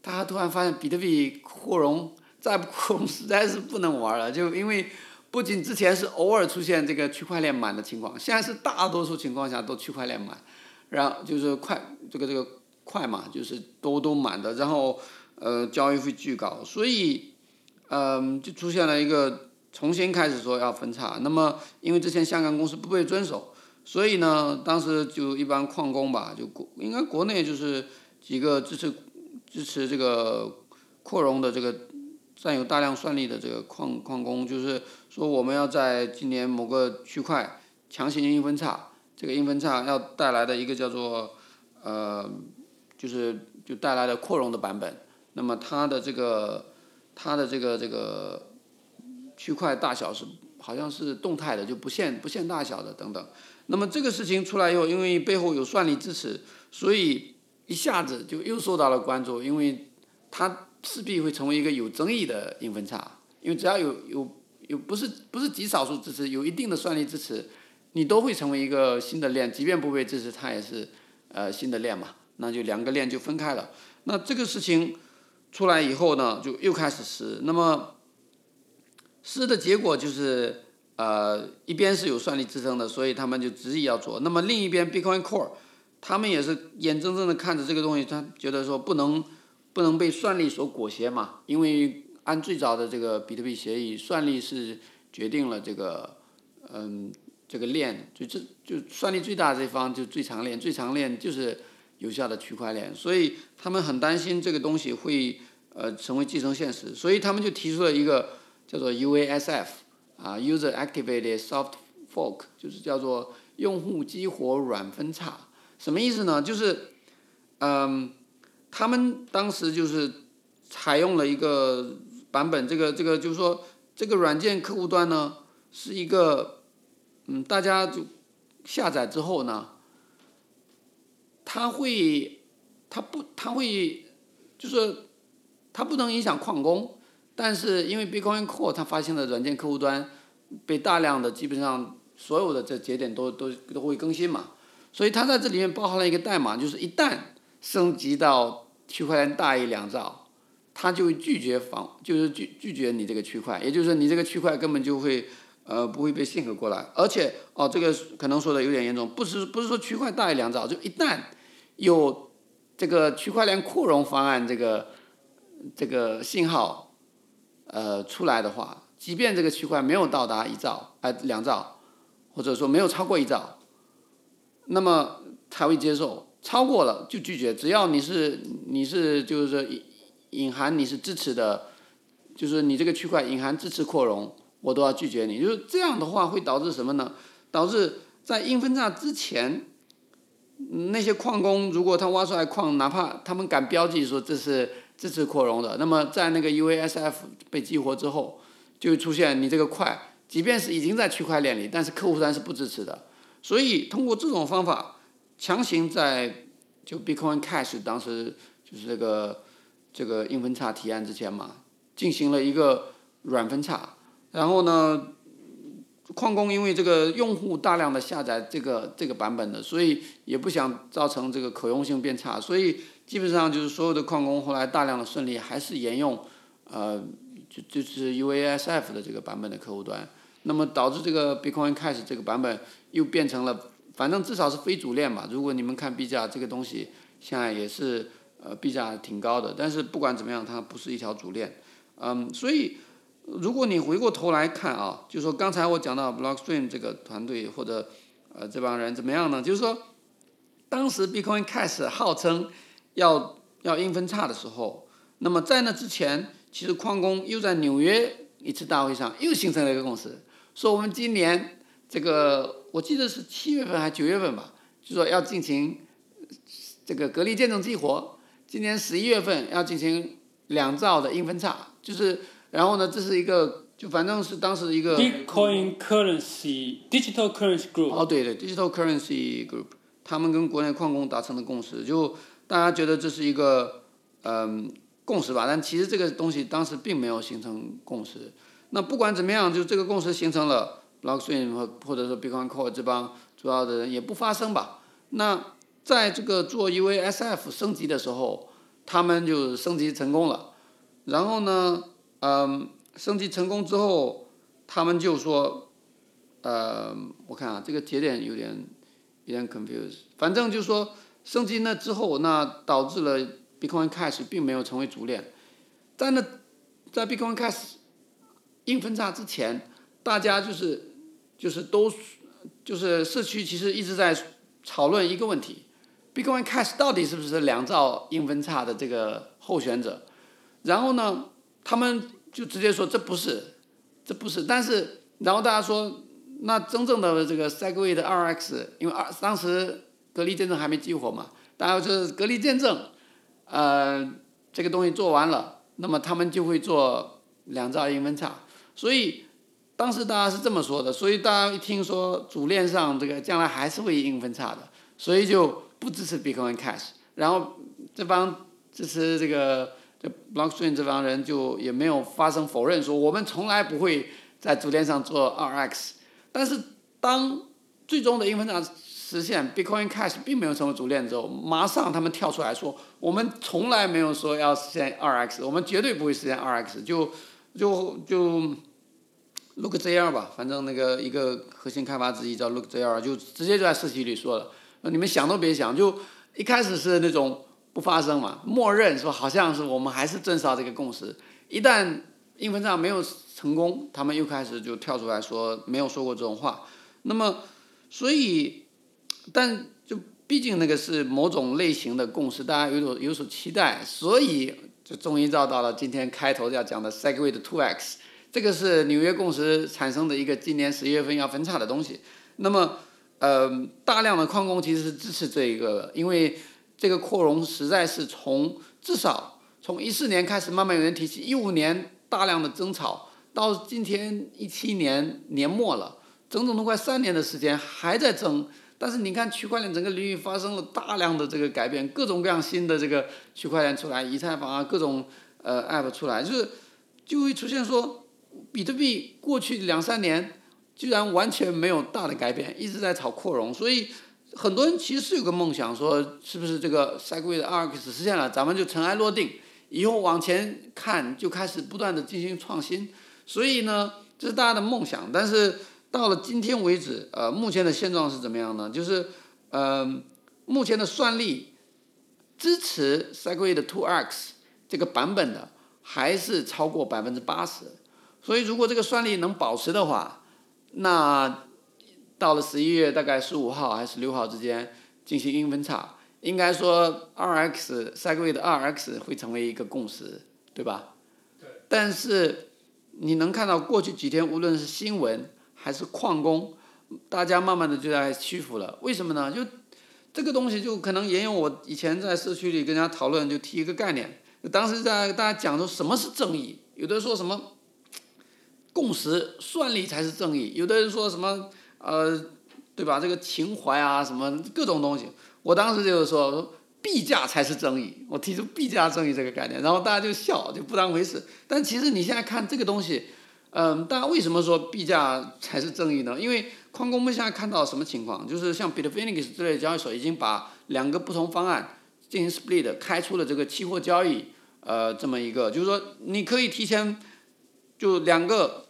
大家突然发现比特币扩容再不扩容实在是不能玩了，就因为不仅之前是偶尔出现这个区块链满的情况，现在是大多数情况下都区块链满。然后就是快，这个这个快嘛，就是都都满的，然后呃交易费巨高，所以嗯就出现了一个重新开始说要分叉。那么因为之前香港公司不被遵守，所以呢当时就一般矿工吧，就国应该国内就是几个支持支持这个扩容的这个占有大量算力的这个矿矿工，就是说我们要在今年某个区块强行硬分叉。这个硬分叉要带来的一个叫做，呃，就是就带来的扩容的版本，那么它的这个它的这个这个区块大小是好像是动态的，就不限不限大小的等等。那么这个事情出来以后，因为背后有算力支持，所以一下子就又受到了关注，因为它势必会成为一个有争议的硬分叉，因为只要有有有不是不是极少数支持，有一定的算力支持。你都会成为一个新的链，即便不被支持，它也是呃新的链嘛，那就两个链就分开了。那这个事情出来以后呢，就又开始撕。那么撕的结果就是呃一边是有算力支撑的，所以他们就执意要做。那么另一边 Bitcoin Core，他们也是眼睁睁的看着这个东西，他觉得说不能不能被算力所裹挟嘛，因为按最早的这个比特币协议，算力是决定了这个嗯。这个链就这就算力最大这方就最长链，最长链就是有效的区块链，所以他们很担心这个东西会呃成为继承现实，所以他们就提出了一个叫做 UASF 啊，User Activated Soft Fork，就是叫做用户激活软分叉，什么意思呢？就是嗯，他们当时就是采用了一个版本，这个这个就是说这个软件客户端呢是一个。嗯，大家就下载之后呢，它会，它不，它会，就是它不能影响矿工，但是因为 Bitcoin Core 它发现了软件客户端被大量的基本上所有的这节点都都都会更新嘛，所以它在这里面包含了一个代码，就是一旦升级到区块链大于两兆，它就会拒绝防，就是拒拒绝你这个区块，也就是说你这个区块根本就会。呃，不会被信合过来，而且哦，这个可能说的有点严重，不是不是说区块大于两兆，就一旦有这个区块链扩容方案这个这个信号呃出来的话，即便这个区块没有到达一兆哎两兆，或者说没有超过一兆，那么才会接受，超过了就拒绝，只要你是你是就是说隐隐含你是支持的，就是你这个区块隐含支持扩容。我都要拒绝你，就是这样的话会导致什么呢？导致在硬分叉之前，那些矿工如果他挖出来矿，哪怕他们敢标记说这是支持扩容的，那么在那个 UASF 被激活之后，就会出现你这个块，即便是已经在区块链里，但是客户端是不支持的。所以通过这种方法，强行在就 Bitcoin Cash 当时就是这个这个硬分叉提案之前嘛，进行了一个软分叉。然后呢，矿工因为这个用户大量的下载这个这个版本的，所以也不想造成这个可用性变差，所以基本上就是所有的矿工后来大量的顺利还是沿用，呃，就就是 UASF 的这个版本的客户端，那么导致这个 Bitcoin Cash 这个版本又变成了，反正至少是非主链吧。如果你们看币价这个东西，现在也是呃币价挺高的，但是不管怎么样，它不是一条主链，嗯，所以。如果你回过头来看啊，就说刚才我讲到 Blockstream 这个团队或者呃这帮人怎么样呢？就是说，当时 Bitcoin Cash 号称要要硬分叉的时候，那么在那之前，其实矿工又在纽约一次大会上又形成了一个共识，说我们今年这个我记得是七月份还是九月份吧，就说要进行这个隔离见证激活，今年十一月份要进行两兆的硬分叉，就是然后呢，这是一个就反正是当时一个 Bitcoin Currency Digital Currency Group。哦，对对，Digital Currency Group，他们跟国内矿工达成的共识，就大家觉得这是一个嗯共识吧，但其实这个东西当时并没有形成共识。那不管怎么样，就这个共识形成了，Blockchain 或者说 Bitcoin Core 这帮主要的人也不发声吧。那在这个做 UASF 升级的时候，他们就升级成功了。然后呢，嗯，升级成功之后，他们就说，呃，我看啊，这个节点有点有点 confused。反正就说，升级那之后，那导致了 Bitcoin Cash 并没有成为主链。在那，在 Bitcoin Cash 硬分叉之前，大家就是就是都就是社区其实一直在讨论一个问题：Bitcoin Cash 到底是不是两兆硬分叉的这个候选者？然后呢，他们就直接说这不是，这不是。但是，然后大家说，那真正的这个 Segway 的 2x，因为二当时隔离见证还没激活嘛，大家就是隔离见证，呃，这个东西做完了，那么他们就会做两兆硬分叉。所以当时大家是这么说的，所以大家一听说主链上这个将来还是会硬分叉的，所以就不支持 Bitcoin Cash。然后这帮支持这个。Blockchain 这帮人就也没有发生否认，说我们从来不会在主链上做 2x。但是当最终的硬分叉实现，Bitcoin Cash 并没有成为主链之后，马上他们跳出来说，我们从来没有说要实现 2x，我们绝对不会实现 2x。就就就 LookZR 吧，反正那个一个核心开发之一叫 LookZR，就直接就在社区里说了，那你们想都别想，就一开始是那种。不发生嘛？默认说好像是我们还是遵守这个共识。一旦硬分叉没有成功，他们又开始就跳出来说没有说过这种话。那么，所以，但就毕竟那个是某种类型的共识，大家有所有所期待，所以就终于绕到了今天开头要讲的 Segway 的 Two X。这个是纽约共识产生的一个今年十一月份要分叉的东西。那么，呃，大量的矿工其实是支持这一个，因为。这个扩容实在是从至少从一四年开始慢慢有人提起，一五年大量的争吵，到今天一七年年末了，整整都快三年的时间还在争。但是你看区块链整个领域发生了大量的这个改变，各种各样新的这个区块链出来，以太坊啊各种呃 app 出来，就是就会出现说，比特币过去两三年居然完全没有大的改变，一直在炒扩容，所以。很多人其实是有个梦想，说是不是这个 Segway 的 2x 实现了，咱们就尘埃落定，以后往前看就开始不断的进行创新。所以呢，这是大家的梦想。但是到了今天为止，呃，目前的现状是怎么样呢？就是呃，目前的算力支持 Segway 的 2x 这个版本的还是超过百分之八十。所以如果这个算力能保持的话，那到了十一月大概十五号还是六号之间进行硬分叉，应该说二 x 赛格的二 x 会成为一个共识，对吧？对。但是你能看到过去几天，无论是新闻还是矿工，大家慢慢的就在屈服了。为什么呢？就这个东西就可能沿用我以前在社区里跟人家讨论，就提一个概念。当时在大家讲说什么是正义，有的人说什么共识算力才是正义，有的人说什么。呃，对吧？这个情怀啊，什么各种东西，我当时就是说，说币价才是正义，我提出币价正义这个概念，然后大家就笑，就不当回事。但其实你现在看这个东西，嗯，大家为什么说币价才是正义呢？因为矿工们现在看到什么情况？就是像 Bitfinex 之类的交易所已经把两个不同方案进行 split，开出了这个期货交易，呃，这么一个，就是说你可以提前就两个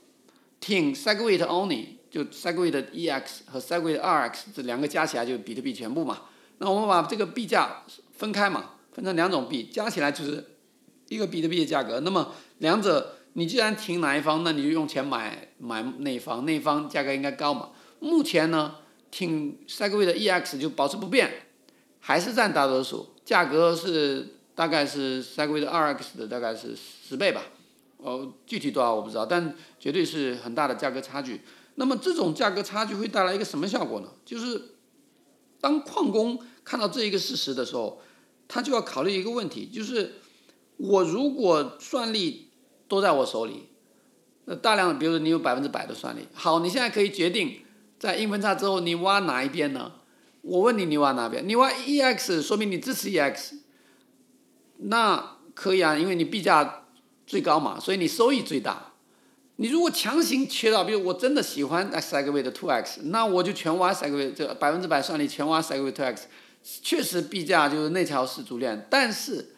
team segway only。就 Segway 的 EX 和 Segway 的 RX 这两个加起来就是比特币全部嘛。那我们把这个币价分开嘛，分成两种币，加起来就是一个比特币的价格。那么两者你既然听哪一方，那你就用钱买买那一方，那一方价格应该高嘛。目前呢，听 Segway 的 EX 就保持不变，还是占大多数，价格是大概是 Segway 的 RX 的大概是十倍吧，哦，具体多少我不知道，但绝对是很大的价格差距。那么这种价格差距会带来一个什么效果呢？就是当矿工看到这一个事实的时候，他就要考虑一个问题，就是我如果算力都在我手里，那大量的，比如说你有百分之百的算力，好，你现在可以决定在硬分叉之后你挖哪一边呢？我问你，你挖哪边？你挖 EX，说明你支持 EX，那可以啊，因为你币价最高嘛，所以你收益最大。你如果强行切到，比如我真的喜欢 Segway 的 Two X，那我就全挖 Segway，这百分之百算力全挖 Segway Two X，确实币价就是那条是主链，但是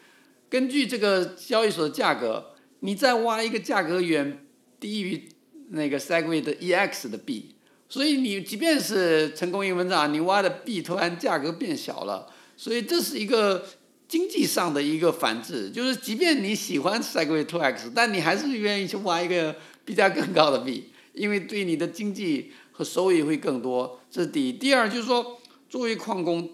根据这个交易所的价格，你再挖一个价格远低于那个 Segway 的 EX 的币，所以你即便是成功一分叉，你挖的币突然价格变小了，所以这是一个经济上的一个反制，就是即便你喜欢 Segway Two X，但你还是愿意去挖一个。币价更高的币，因为对你的经济和收益会更多，这是第一。第二就是说，作为矿工，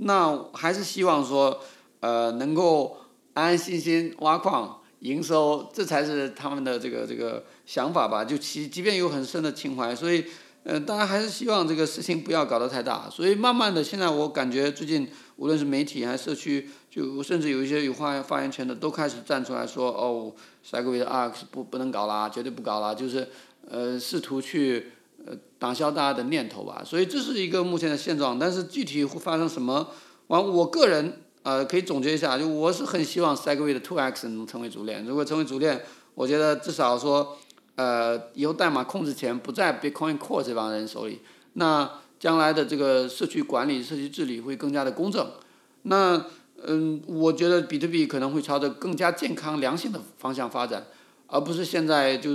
那还是希望说，呃，能够安安心心挖矿营收，这才是他们的这个这个想法吧。就其即便有很深的情怀，所以，呃，大家还是希望这个事情不要搞得太大。所以慢慢的，现在我感觉最近无论是媒体还是社区。就甚至有一些有发发言权的都开始站出来说哦，Segway 的 ARX 不不能搞啦，绝对不搞啦，就是呃试图去呃打消大家的念头吧。所以这是一个目前的现状，但是具体会发生什么，完我个人呃可以总结一下，就我是很希望 Segway 的 Two X 能成为主链。如果成为主链，我觉得至少说呃以后代码控制权不在 Bitcoin Core 这帮人手里，那将来的这个社区管理、社区治理会更加的公正。那嗯，我觉得比特币可能会朝着更加健康、良性的方向发展，而不是现在就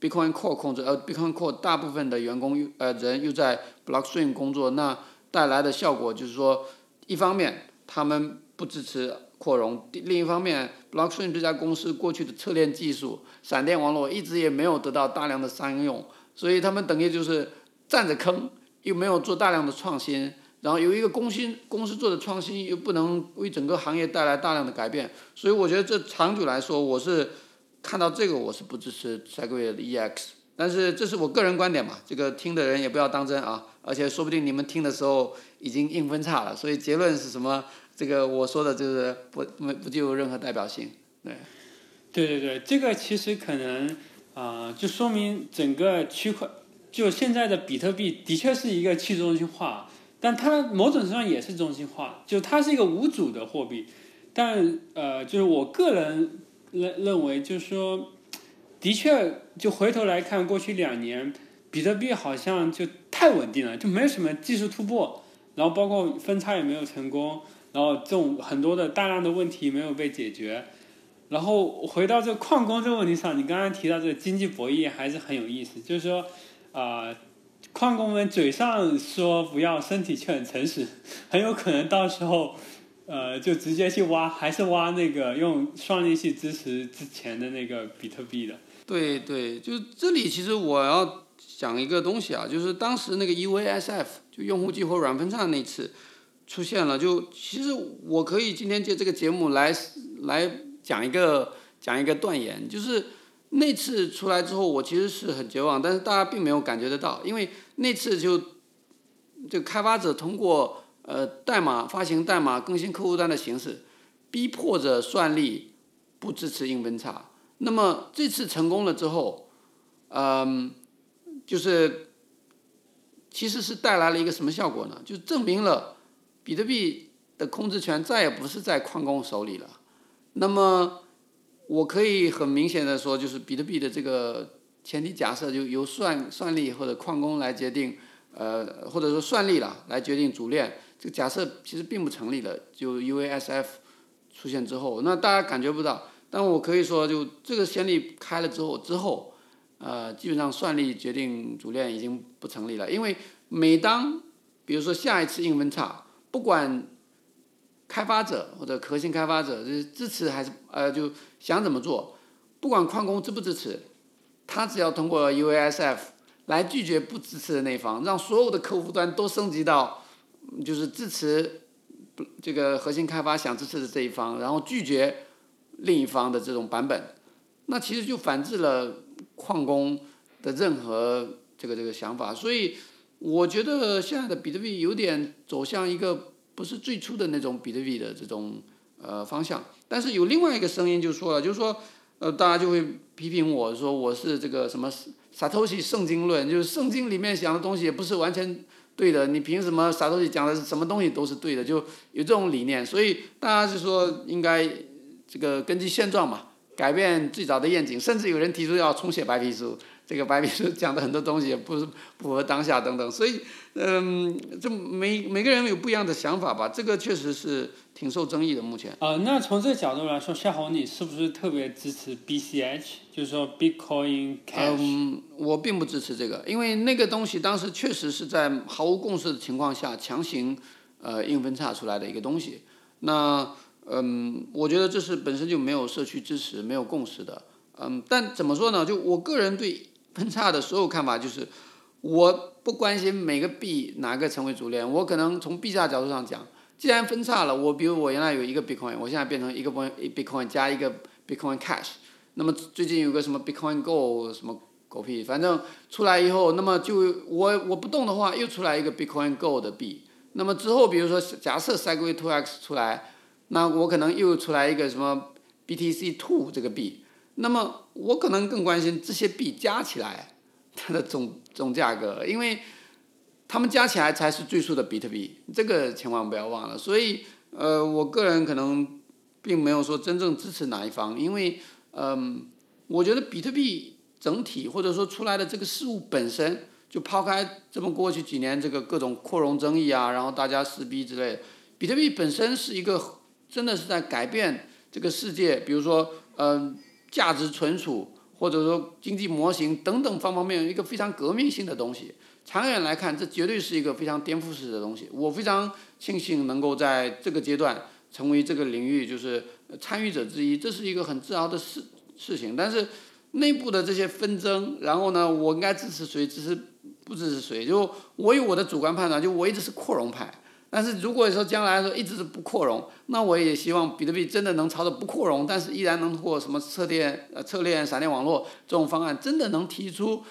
Bitcoin Core 控制，而 Bitcoin Core 大部分的员工呃人又在 Blockstream 工作，那带来的效果就是说，一方面他们不支持扩容，另一方面，Blockchain 这家公司过去的侧链技术、闪电网络一直也没有得到大量的商用，所以他们等于就是占着坑，又没有做大量的创新。然后有一个公司公司做的创新又不能为整个行业带来大量的改变，所以我觉得这长久来说，我是看到这个我是不支持 Segway 的 EX，但是这是我个人观点嘛，这个听的人也不要当真啊，而且说不定你们听的时候已经硬分叉了，所以结论是什么？这个我说的就是不没不具有任何代表性，对。对对对，这个其实可能啊，就说明整个区块，就现在的比特币的确是一个去中心化。但它某种程度上也是中心化，就它是一个无主的货币，但呃，就是我个人认认为，就是说，的确，就回头来看过去两年，比特币好像就太稳定了，就没有什么技术突破，然后包括分叉也没有成功，然后这种很多的大量的问题没有被解决，然后回到这矿工这个问题上，你刚刚提到这个经济博弈还是很有意思，就是说啊。矿工们嘴上说不要，身体却很诚实，很有可能到时候，呃，就直接去挖，还是挖那个用算力去支持之前的那个比特币的。对对，就这里其实我要讲一个东西啊，就是当时那个 UASF 就用户激活软分叉那次出现了，就其实我可以今天借这个节目来来讲一个讲一个断言，就是。那次出来之后，我其实是很绝望，但是大家并没有感觉得到，因为那次就，就开发者通过呃代码发行代码更新客户端的形式，逼迫着算力不支持硬分叉。那么这次成功了之后，嗯，就是其实是带来了一个什么效果呢？就证明了比特币的控制权再也不是在矿工手里了。那么。我可以很明显的说，就是比特币的这个前提假设，就由算算力或者矿工来决定，呃，或者说算力了来决定主链，这个假设其实并不成立的。就 UASF 出现之后，那大家感觉不到，但我可以说，就这个先例开了之后，之后，呃，基本上算力决定主链已经不成立了，因为每当比如说下一次硬分叉，不管。开发者或者核心开发者是支持还是呃就想怎么做，不管矿工支不支持，他只要通过 UASF 来拒绝不支持的那一方，让所有的客户端都升级到就是支持这个核心开发想支持的这一方，然后拒绝另一方的这种版本，那其实就反制了矿工的任何这个这个想法。所以我觉得现在的比特币有点走向一个不是最初的那种比特币的这种呃方向。但是有另外一个声音就说了，就是说呃大家就会批评我说我是这个什么萨托西圣经论，就是圣经里面讲的东西也不是完全。对的，你凭什么啥东西讲的是什么东西都是对的？就有这种理念，所以大家就说应该这个根据现状嘛，改变最早的愿景，甚至有人提出要重写白皮书。这个白皮书讲的很多东西也不是符合当下等等，所以嗯，这每每个人有不一样的想法吧，这个确实是挺受争议的。目前呃，那从这个角度来说，夏红，你是不是特别支持 BCH，就是说 Bitcoin Cash？嗯，我并不支持这个，因为那个东西当时确实是在毫无共识的情况下强行呃硬分叉出来的一个东西。那嗯，我觉得这是本身就没有社区支持、没有共识的。嗯，但怎么说呢？就我个人对。分叉的所有看法就是，我不关心每个币哪个成为主链，我可能从币价角度上讲，既然分叉了，我比如我原来有一个 Bitcoin，我现在变成一个 Bitcoin 加一个 Bitcoin Cash，那么最近有个什么 Bitcoin Go 什么狗屁，反正出来以后，那么就我我不动的话，又出来一个 Bitcoin Go 的币，那么之后比如说假设 Segway Two X 出来，那我可能又出来一个什么 BTC Two 这个币。那么我可能更关心这些币加起来它的总总价格，因为它们加起来才是最初的比特币，这个千万不要忘了。所以呃，我个人可能并没有说真正支持哪一方，因为嗯，我觉得比特币整体或者说出来的这个事物本身，就抛开这么过去几年这个各种扩容争议啊，然后大家撕逼之类的，比特币本身是一个真的是在改变这个世界，比如说嗯。价值存储或者说经济模型等等方方面面，一个非常革命性的东西。长远来看，这绝对是一个非常颠覆式的东西。我非常庆幸能够在这个阶段成为这个领域就是参与者之一，这是一个很自豪的事事情。但是内部的这些纷争，然后呢，我应该支持谁，支持不支持谁？就我有我的主观判断，就我一直是扩容派。但是如果说将来说一直是不扩容，那我也希望比特币真的能朝着不扩容，但是依然能通过什么侧链、呃侧链、闪电网络这种方案，真的能提出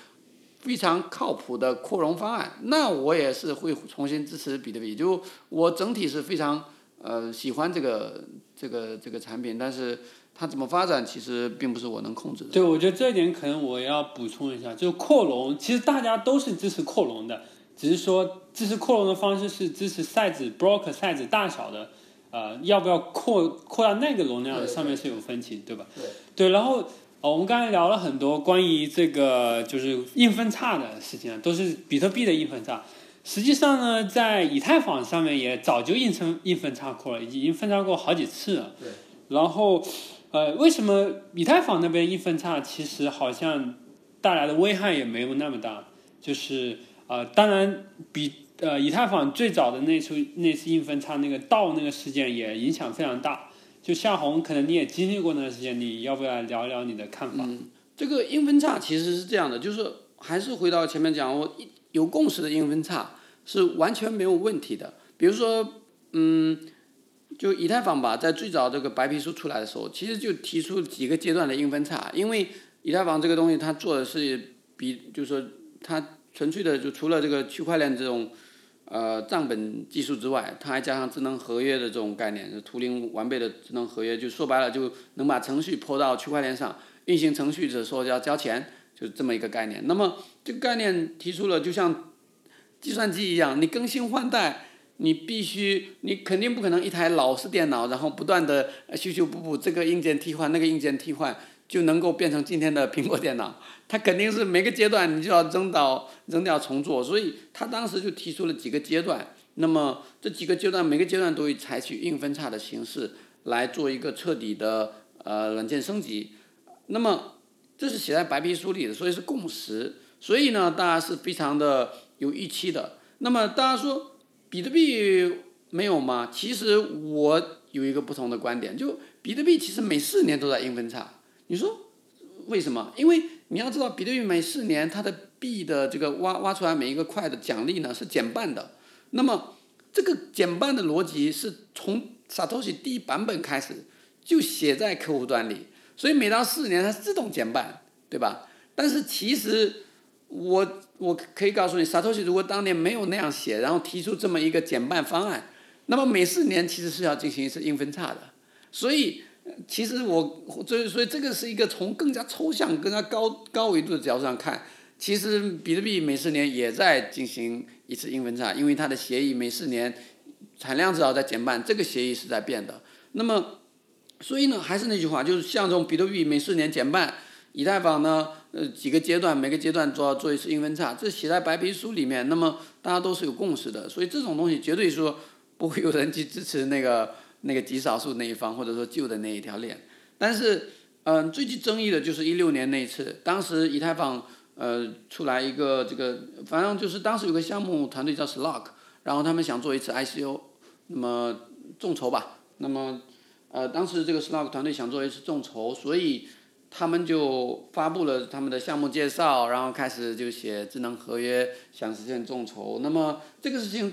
非常靠谱的扩容方案，那我也是会重新支持比特币。就我整体是非常呃喜欢这个这个这个产品，但是它怎么发展其实并不是我能控制的。对，我觉得这一点可能我要补充一下，就是扩容，其实大家都是支持扩容的。只是说支持扩容的方式是支持 size block size 大小的，呃，要不要扩扩大那个容量上面是有分歧，对吧？对。对，然后我们刚才聊了很多关于这个就是硬分叉的事情，都是比特币的硬分叉。实际上呢，在以太坊上面也早就硬成硬分叉扩了，已经分叉过好几次了。对。然后，呃，为什么以太坊那边硬分叉其实好像带来的危害也没有那么大？就是。呃，当然，比呃以太坊最早的那次那次硬分叉那个盗那个事件也影响非常大。就夏红，可能你也经历过那个事件，你要不要聊一聊你的看法？嗯，这个硬分叉其实是这样的，就是还是回到前面讲，我有共识的硬分叉是完全没有问题的。比如说，嗯，就以太坊吧，在最早这个白皮书出来的时候，其实就提出几个阶段的硬分叉，因为以太坊这个东西它做的是比，就是说它。纯粹的就除了这个区块链这种，呃账本技术之外，它还加上智能合约的这种概念，就图灵完备的智能合约，就说白了就能把程序泼到区块链上，运行程序者说要交钱，就是这么一个概念。那么这个概念提出了，就像计算机一样，你更新换代，你必须，你肯定不可能一台老式电脑，然后不断的修修补补，这个硬件替换，那个硬件替换。就能够变成今天的苹果电脑，它肯定是每个阶段你就要扔到扔掉重做，所以他当时就提出了几个阶段，那么这几个阶段每个阶段都会采取硬分叉的形式来做一个彻底的呃软件升级，那么这是写在白皮书里的，所以是共识，所以呢大家是非常的有预期的。那么大家说比特币没有吗？其实我有一个不同的观点，就比特币其实每四年都在硬分叉。你说为什么？因为你要知道，比特币每四年它的币的这个挖挖出来每一个块的奖励呢是减半的。那么这个减半的逻辑是从 Satoshi 第一版本开始就写在客户端里，所以每到四年它自动减半，对吧？但是其实我我可以告诉你，Satoshi 如果当年没有那样写，然后提出这么一个减半方案，那么每四年其实是要进行一次硬分叉的。所以其实我所以所以这个是一个从更加抽象、更加高高维度的角度上看，其实比特币每四年也在进行一次硬分叉，因为它的协议每四年产量至少在减半，这个协议是在变的。那么所以呢，还是那句话，就是像这种比特币每四年减半，以太坊呢，呃几个阶段，每个阶段做做一次硬分叉，这写在白皮书里面，那么大家都是有共识的，所以这种东西绝对说不会有人去支持那个那个极少数那一方，或者说旧的那一条链。但是，嗯、最具争议的就是一六年那一次，当时以太坊呃出来一个这个，反正就是当时有个项目团队叫 s l o c k 然后他们想做一次 ICO，那么众筹吧，那么呃当时这个 s l o c k 团队想做一次众筹，所以他们就发布了他们的项目介绍，然后开始就写智能合约，想实现众筹。那么这个事情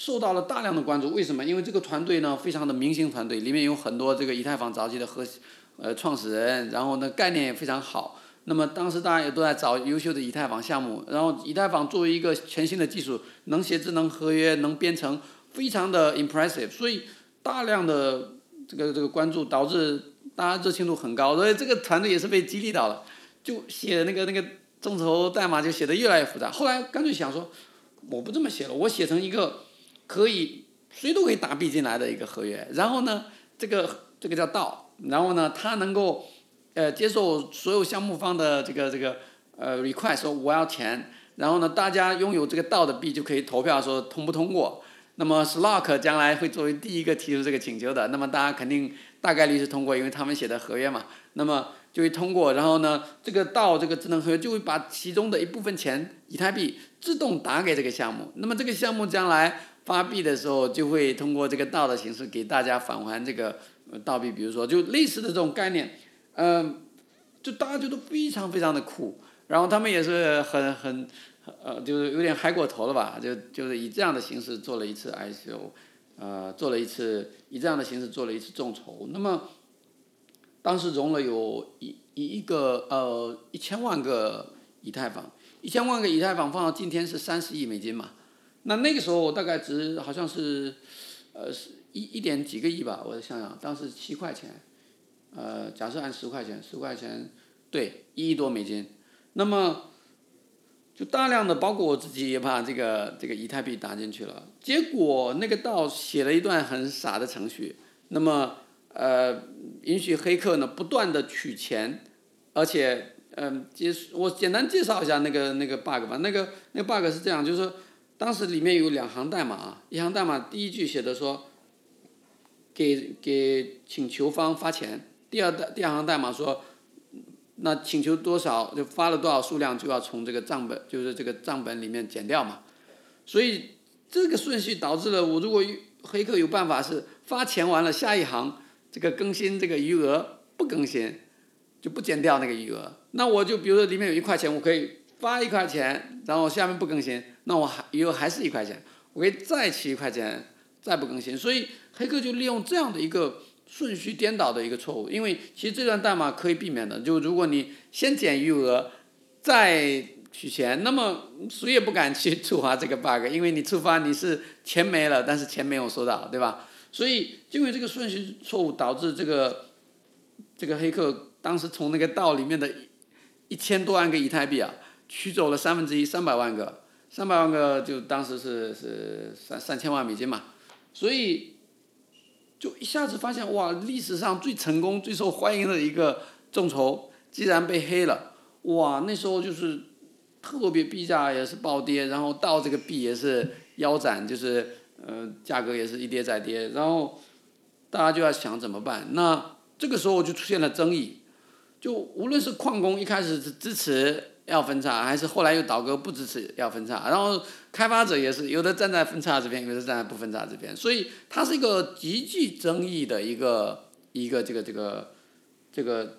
受到了大量的关注，为什么？因为这个团队呢非常的明星团队，里面有很多这个以太坊早期的核心呃创始人，然后呢概念也非常好。那么当时大家也都在找优秀的以太坊项目，然后以太坊作为一个全新的技术，能写智能合约，能编程，非常的 impressive，所以大量的这个这个关注导致大家热情度很高，所以这个团队也是被激励到了，就写那个那个众筹代码就写的越来越复杂。后来干脆想说，我不这么写了，我写成一个可以谁都可以打币进来的一个合约，然后呢，这个这个叫道，然后呢，它能够呃接受所有项目方的这个这个呃 request 说我要钱，然后呢，大家拥有这个道的币就可以投票说通不通过。那么 Slock 将来会作为第一个提出这个请求的，那么大家肯定大概率是通过，因为他们写的合约嘛，那么就会通过。然后呢，这个道这个智能合约就会把其中的一部分钱以太币自动打给这个项目，那么这个项目将来发币的时候就会通过这个道的形式给大家返还这个呃道币，比如说就类似的这种概念，嗯、就大家觉得非常非常的酷，然后他们也是很很呃，就是有点嗨过头了吧，就就是以这样的形式做了一次 ICO，呃，做了一次以这样的形式做了一次众筹，那么当时融了有一一一个呃一千万个以太坊，一千万个以太坊放到今天是三十亿美金嘛，那那个时候我大概值好像是呃是一一点几个亿吧，我想想，当时七块钱，呃，假设按十块钱，十块钱，对，一亿多美金，那么。就大量的，包括我自己也把这个这个以太币打进去了，结果那个道写了一段很傻的程序，那么呃允许黑客呢不断的取钱，而且嗯介我简单介绍一下那个那个 bug 吧，那个那个 bug 是这样，就是说当时里面有两行代码啊，一行代码第一句写的说给给请求方发钱，第二代第二行代码说。那请求多少就发了多少数量就要从这个账本，就是这个账本里面减掉嘛。所以这个顺序导致了我如果黑客有办法是发钱完了下一行这个更新这个余额不更新，就不减掉那个余额。那我就比如说里面有一块钱，我可以发一块钱，然后下面不更新，那我还余额还是一块钱，我可以再起一块钱，再不更新。所以黑客就利用这样的一个。顺序颠倒的一个错误，因为其实这段代码可以避免的。就如果你先减余额，再取钱，那么谁也不敢去触发这个 bug，因为你触发你是钱没了，但是钱没有收到，对吧？所以因为这个顺序错误，导致这个这个黑客当时从那个道里面的一千多万个以太币啊，取走了三分之一，三百万个，三百万个就当时是是三三千万美金嘛，所以。就一下子发现哇，历史上最成功、最受欢迎的一个众筹，竟然被黑了！哇，那时候就是特别币价也是暴跌，然后到这个币也是腰斩，就是呃价格也是一跌再跌，然后大家就要想怎么办？那这个时候就出现了争议，就无论是矿工一开始是支持。要分叉，还是后来又倒戈不支持要分叉，然后开发者也是有的站在分叉这边，有的站在不分叉这边，所以它是一个极具争议的一个一个这个这个这个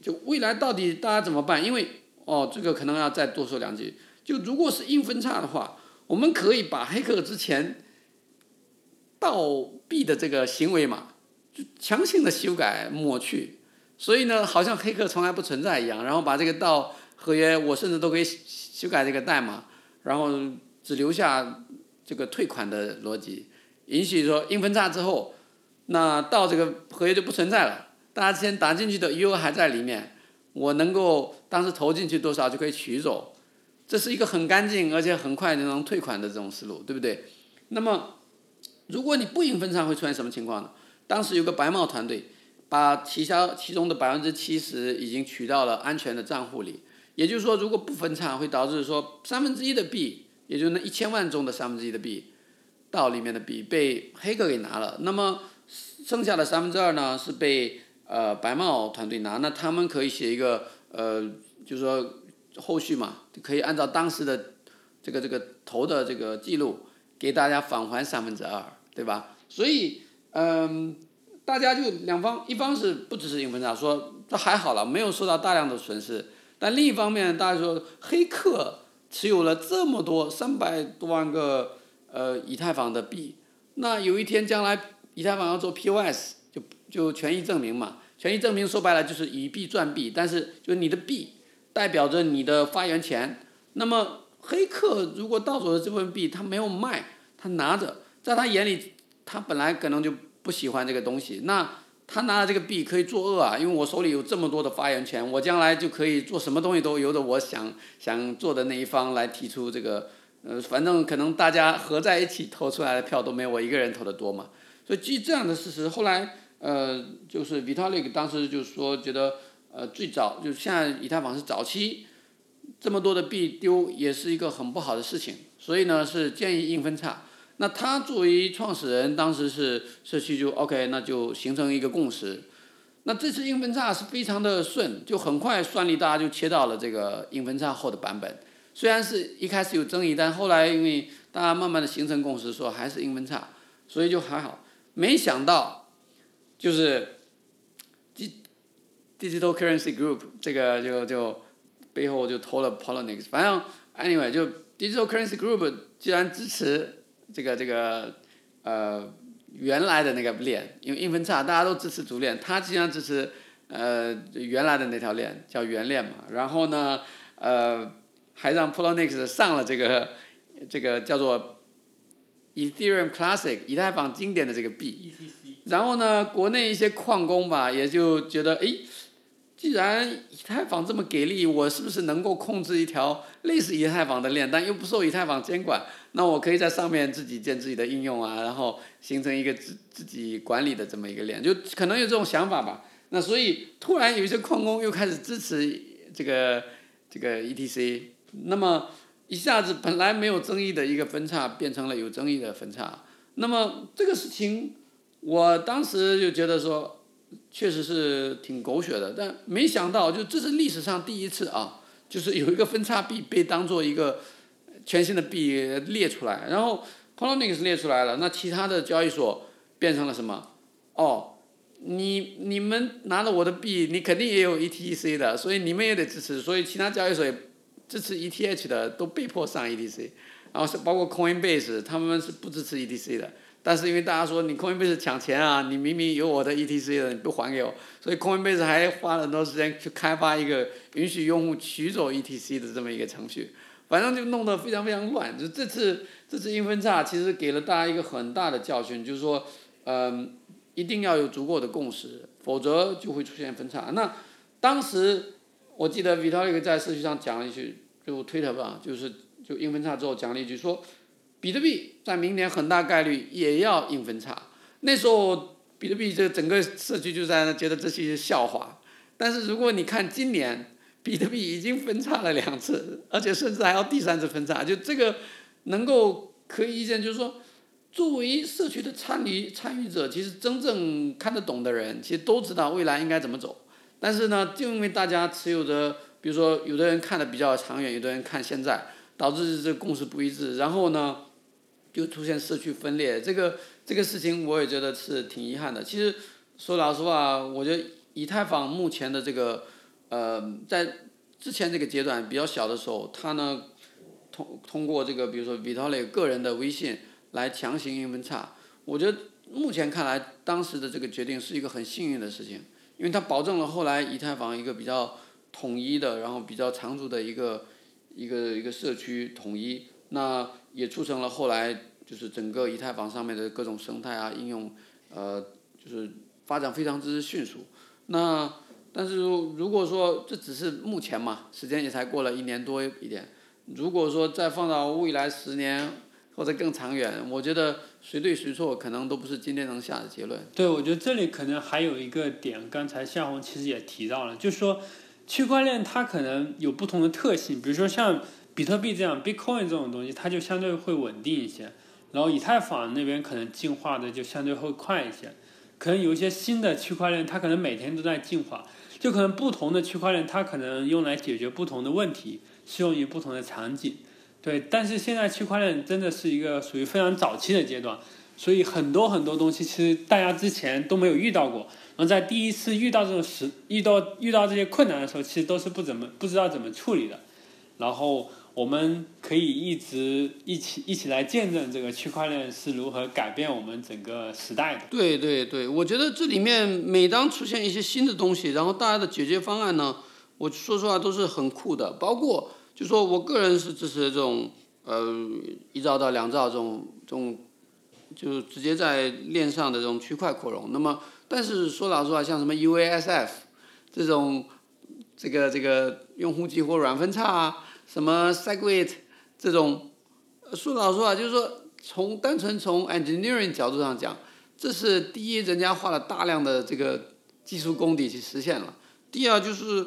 就未来到底大家怎么办？因为哦，这个可能要再多说两句。就如果是硬分叉的话，我们可以把黑客之前盗币的这个行为嘛，就强行的修改抹去，所以呢，好像黑客从来不存在一样。然后把这个盗合约，我甚至都可以修改这个代码，然后只留下这个退款的逻辑，允许说硬分叉之后，那到这个合约就不存在了。大家之前打进去的余额还在里面，我能够当时投进去多少就可以取走，这是一个很干净而且很快就能退款的这种思路，对不对？那么，如果你不硬分叉会出现什么情况呢？当时有个白帽团队，把其他其中的百分之七十已经取到了安全的账户里，也就是说，如果不分叉会导致说三分之一的币，也就是那一千万中的三分之一的币，到里面的币被黑客给拿了，那么剩下的三分之二呢是被呃，白帽团队拿，那他们可以写一个呃，就是说后续嘛，可以按照当时的这个这个投的这个记录，给大家返还三分之二，对吧？所以嗯，大家就两方，一方是不支持硬分叉，说这还好了，没有受到大量的损失，但另一方面，大家说黑客持有了这么多三百多万个呃以太坊的币，那有一天将来以太坊要做 POS。就就权益证明嘛，权益证明说白了就是以币赚币，但是就你的币代表着你的发言权。那么黑客如果盗走了这部分币，他没有卖，他拿着，在他眼里，他本来可能就不喜欢这个东西。那他拿了这个币可以作恶啊，因为我手里有这么多的发言权，我将来就可以做什么东西都由着我想想做的那一方来提出这个，呃，反正可能大家合在一起投出来的票都没有我一个人投的多嘛。所以基于这样的事实，后来。呃，就是 Vitalik 当时就是说，觉得呃最早就现在以太坊是早期，这么多的币丢也是一个很不好的事情，所以呢是建议硬分叉。那他作为创始人，当时是社区就 OK，那就形成一个共识。那这次硬分叉是非常的顺，就很快算力大家就切到了这个硬分叉后的版本。虽然是一开始有争议，但后来因为大家慢慢的形成共识，说还是硬分叉，所以就还好。没想到。就是，Digital Currency Group 这个就就背后就投了 Poloniex，反正 anyway 就 Digital Currency Group 既然支持这个这个呃原来的那个链，因为硬分叉大家都支持主链，他既然支持呃原来的那条链叫原链嘛，然后呢呃还让 Poloniex 上了这个这个叫做 Ethereum Classic 以太坊经典的这个币。然后呢，国内一些矿工吧，也就觉得，哎，既然以太坊这么给力，我是不是能够控制一条类似以太坊的链，但又不受以太坊监管？那我可以在上面自己建自己的应用啊，然后形成一个自自己管理的这么一个链，就可能有这种想法吧。那所以突然有一些矿工又开始支持这个这个 ETC，那么一下子本来没有争议的一个分叉变成了有争议的分叉，那么这个事情。我当时就觉得说，确实是挺狗血的，但没想到就这是历史上第一次啊，就是有一个分叉币被当做一个全新的币列出来，然后 Poloniex 列出来了，那其他的交易所变成了什么？哦，你你们拿了我的币，你肯定也有 E T E C 的，所以你们也得支持，所以其他交易所也支持 ETH 的都被迫上 ETC，然后是包括 Coinbase 他们是不支持 ETC 的。但是因为大家说你 Coinbase 抢钱啊，你明明有我的 ETC 的，你不还给我，所以 Coinbase 还花了很多时间去开发一个允许用户取走 ETC 的这么一个程序，反正就弄得非常非常乱。就这次这次硬分叉其实给了大家一个很大的教训，就是说，嗯，一定要有足够的共识，否则就会出现分叉。那当时我记得 Vitalik 在社区上讲了一句，就推特吧，就是就硬分叉之后讲了一句说。比特币在明年很大概率也要硬分叉，那时候比特币这整个社区就在那觉得这是一笑话。但是如果你看今年，比特币已经分叉了两次，而且甚至还要第三次分叉，就这个能够可以意见就是说，作为社区的参与参与者，其实真正看得懂的人，其实都知道未来应该怎么走。但是呢，就因为大家持有着，比如说有的人看的比较长远，有的人看现在，导致这个共识不一致，然后呢？就出现社区分裂，这个这个事情我也觉得是挺遗憾的。其实说老实话，我觉得以太坊目前的这个呃，在之前这个阶段比较小的时候，他呢通通过这个比如说 Vitalik 个人的微信来强行硬分叉，我觉得目前看来当时的这个决定是一个很幸运的事情，因为它保证了后来以太坊一个比较统一的，然后比较长足的一个一个一个社区统一，那也促成了后来就是整个以太坊上面的各种生态啊应用，呃，就是发展非常之迅速。那但是如果说这只是目前嘛，时间也才过了一年多一点。如果说再放到未来十年或者更长远，我觉得谁对谁错可能都不是今天能下的结论。对，我觉得这里可能还有一个点，刚才夏红其实也提到了，就是说区块链它可能有不同的特性，比如说像比特币这样，Bitcoin 这种东西，它就相对会稳定一些，然后以太坊那边可能进化的就相对会快一些，可能有一些新的区块链，它可能每天都在进化。就可能不同的区块链，它可能用来解决不同的问题，适用于不同的场景，对。但是现在区块链真的是一个属于非常早期的阶段，所以很多很多东西其实大家之前都没有遇到过。然后在第一次遇到这种时，遇到遇到这些困难的时候，其实都是不怎么不知道怎么处理的，然后。我们可以一直一起一起来见证这个区块链是如何改变我们整个时代的。对对对，我觉得这里面每当出现一些新的东西，然后大家的解决方案呢，我说实话都是很酷的。包括就说我个人是支持这种呃一兆到两兆这种这种，就直接在链上的这种区块扩容。那么，但是说老实话，像什么 UASF 这种这个这个用户激活软分叉啊。什么 Segwit 这种，说老实话，就是说从单纯从 engineering 角度上讲，这是第一，人家花了大量的这个技术功底去实现了；第二，就是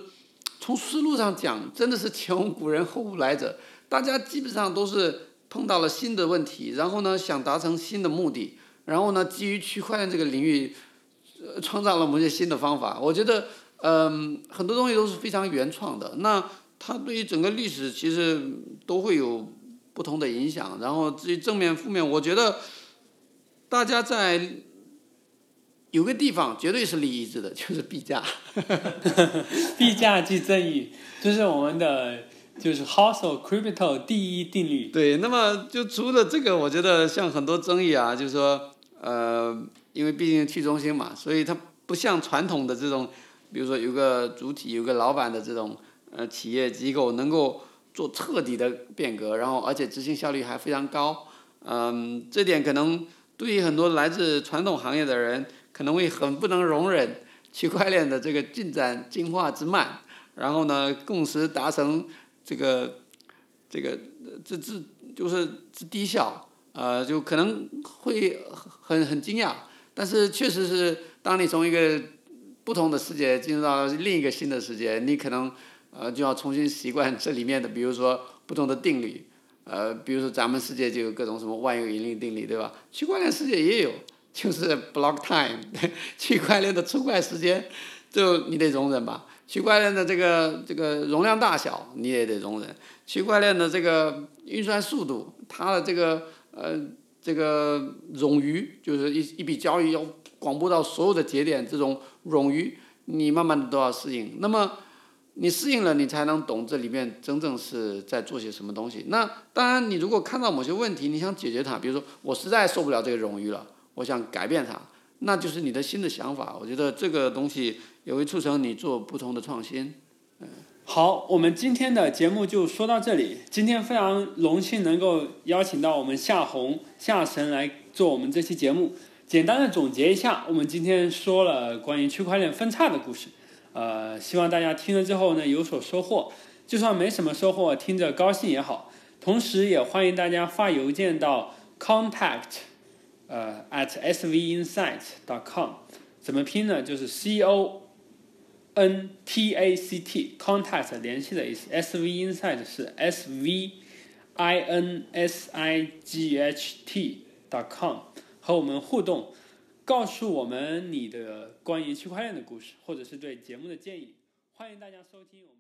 从思路上讲，真的是前无古人后无来者，大家基本上都是碰到了新的问题，然后呢想达成新的目的，然后呢基于区块链这个领域，呃创造了某些新的方法。我觉得，嗯，很多东西都是非常原创的。那它对于整个历史其实都会有不同的影响，然后至于正面负面，我觉得大家在有个地方绝对是利益制的，就是币价。币价即正义，这是我们的就是 House of Crypto 第一定律。对，那么就除了这个，我觉得像很多争议啊，就是说呃，因为毕竟去中心嘛，所以它不像传统的这种，比如说有个主体、有个老板的这种。呃，企业机构能够做彻底的变革，然后而且执行效率还非常高，嗯，这点可能对于很多来自传统行业的人，可能会很不能容忍区块链的这个进展进化之慢，然后呢，共识达成这个这个这这就是之低效，呃，就可能会很很惊讶，但是确实是当你从一个不同的世界进入到另一个新的世界，你可能。呃，就要重新习惯这里面的，比如说不同的定律，呃，比如说咱们世界就有各种什么万有引力定律，对吧？区块链世界也有，就是 block time，区块链的出块时间，就你得容忍吧。区块链的这个这个容量大小，你也得容忍。区块链的这个运算速度，它的这个呃这个冗余，就是一一笔交易要广播到所有的节点，这种冗余，你慢慢的都要适应。那么。你适应了，你才能懂这里面真正是在做些什么东西。那当然，你如果看到某些问题，你想解决它，比如说我实在受不了这个荣誉了，我想改变它，那就是你的新的想法。我觉得这个东西也会促成你做不同的创新。嗯，好，我们今天的节目就说到这里。今天非常荣幸能够邀请到我们夏红夏神来做我们这期节目。简单的总结一下，我们今天说了关于区块链分叉的故事。呃，希望大家听了之后呢有所收获，就算没什么收获，听着高兴也好。同时也欢迎大家发邮件到 contact，呃 at svinsight.com，怎么拼呢？就是 c o n t a c t，contact 联系的意思，svinsight 是 s v i n s i g h t.com，和我们互动。告诉我们你的关于区块链的故事，或者是对节目的建议，欢迎大家收听。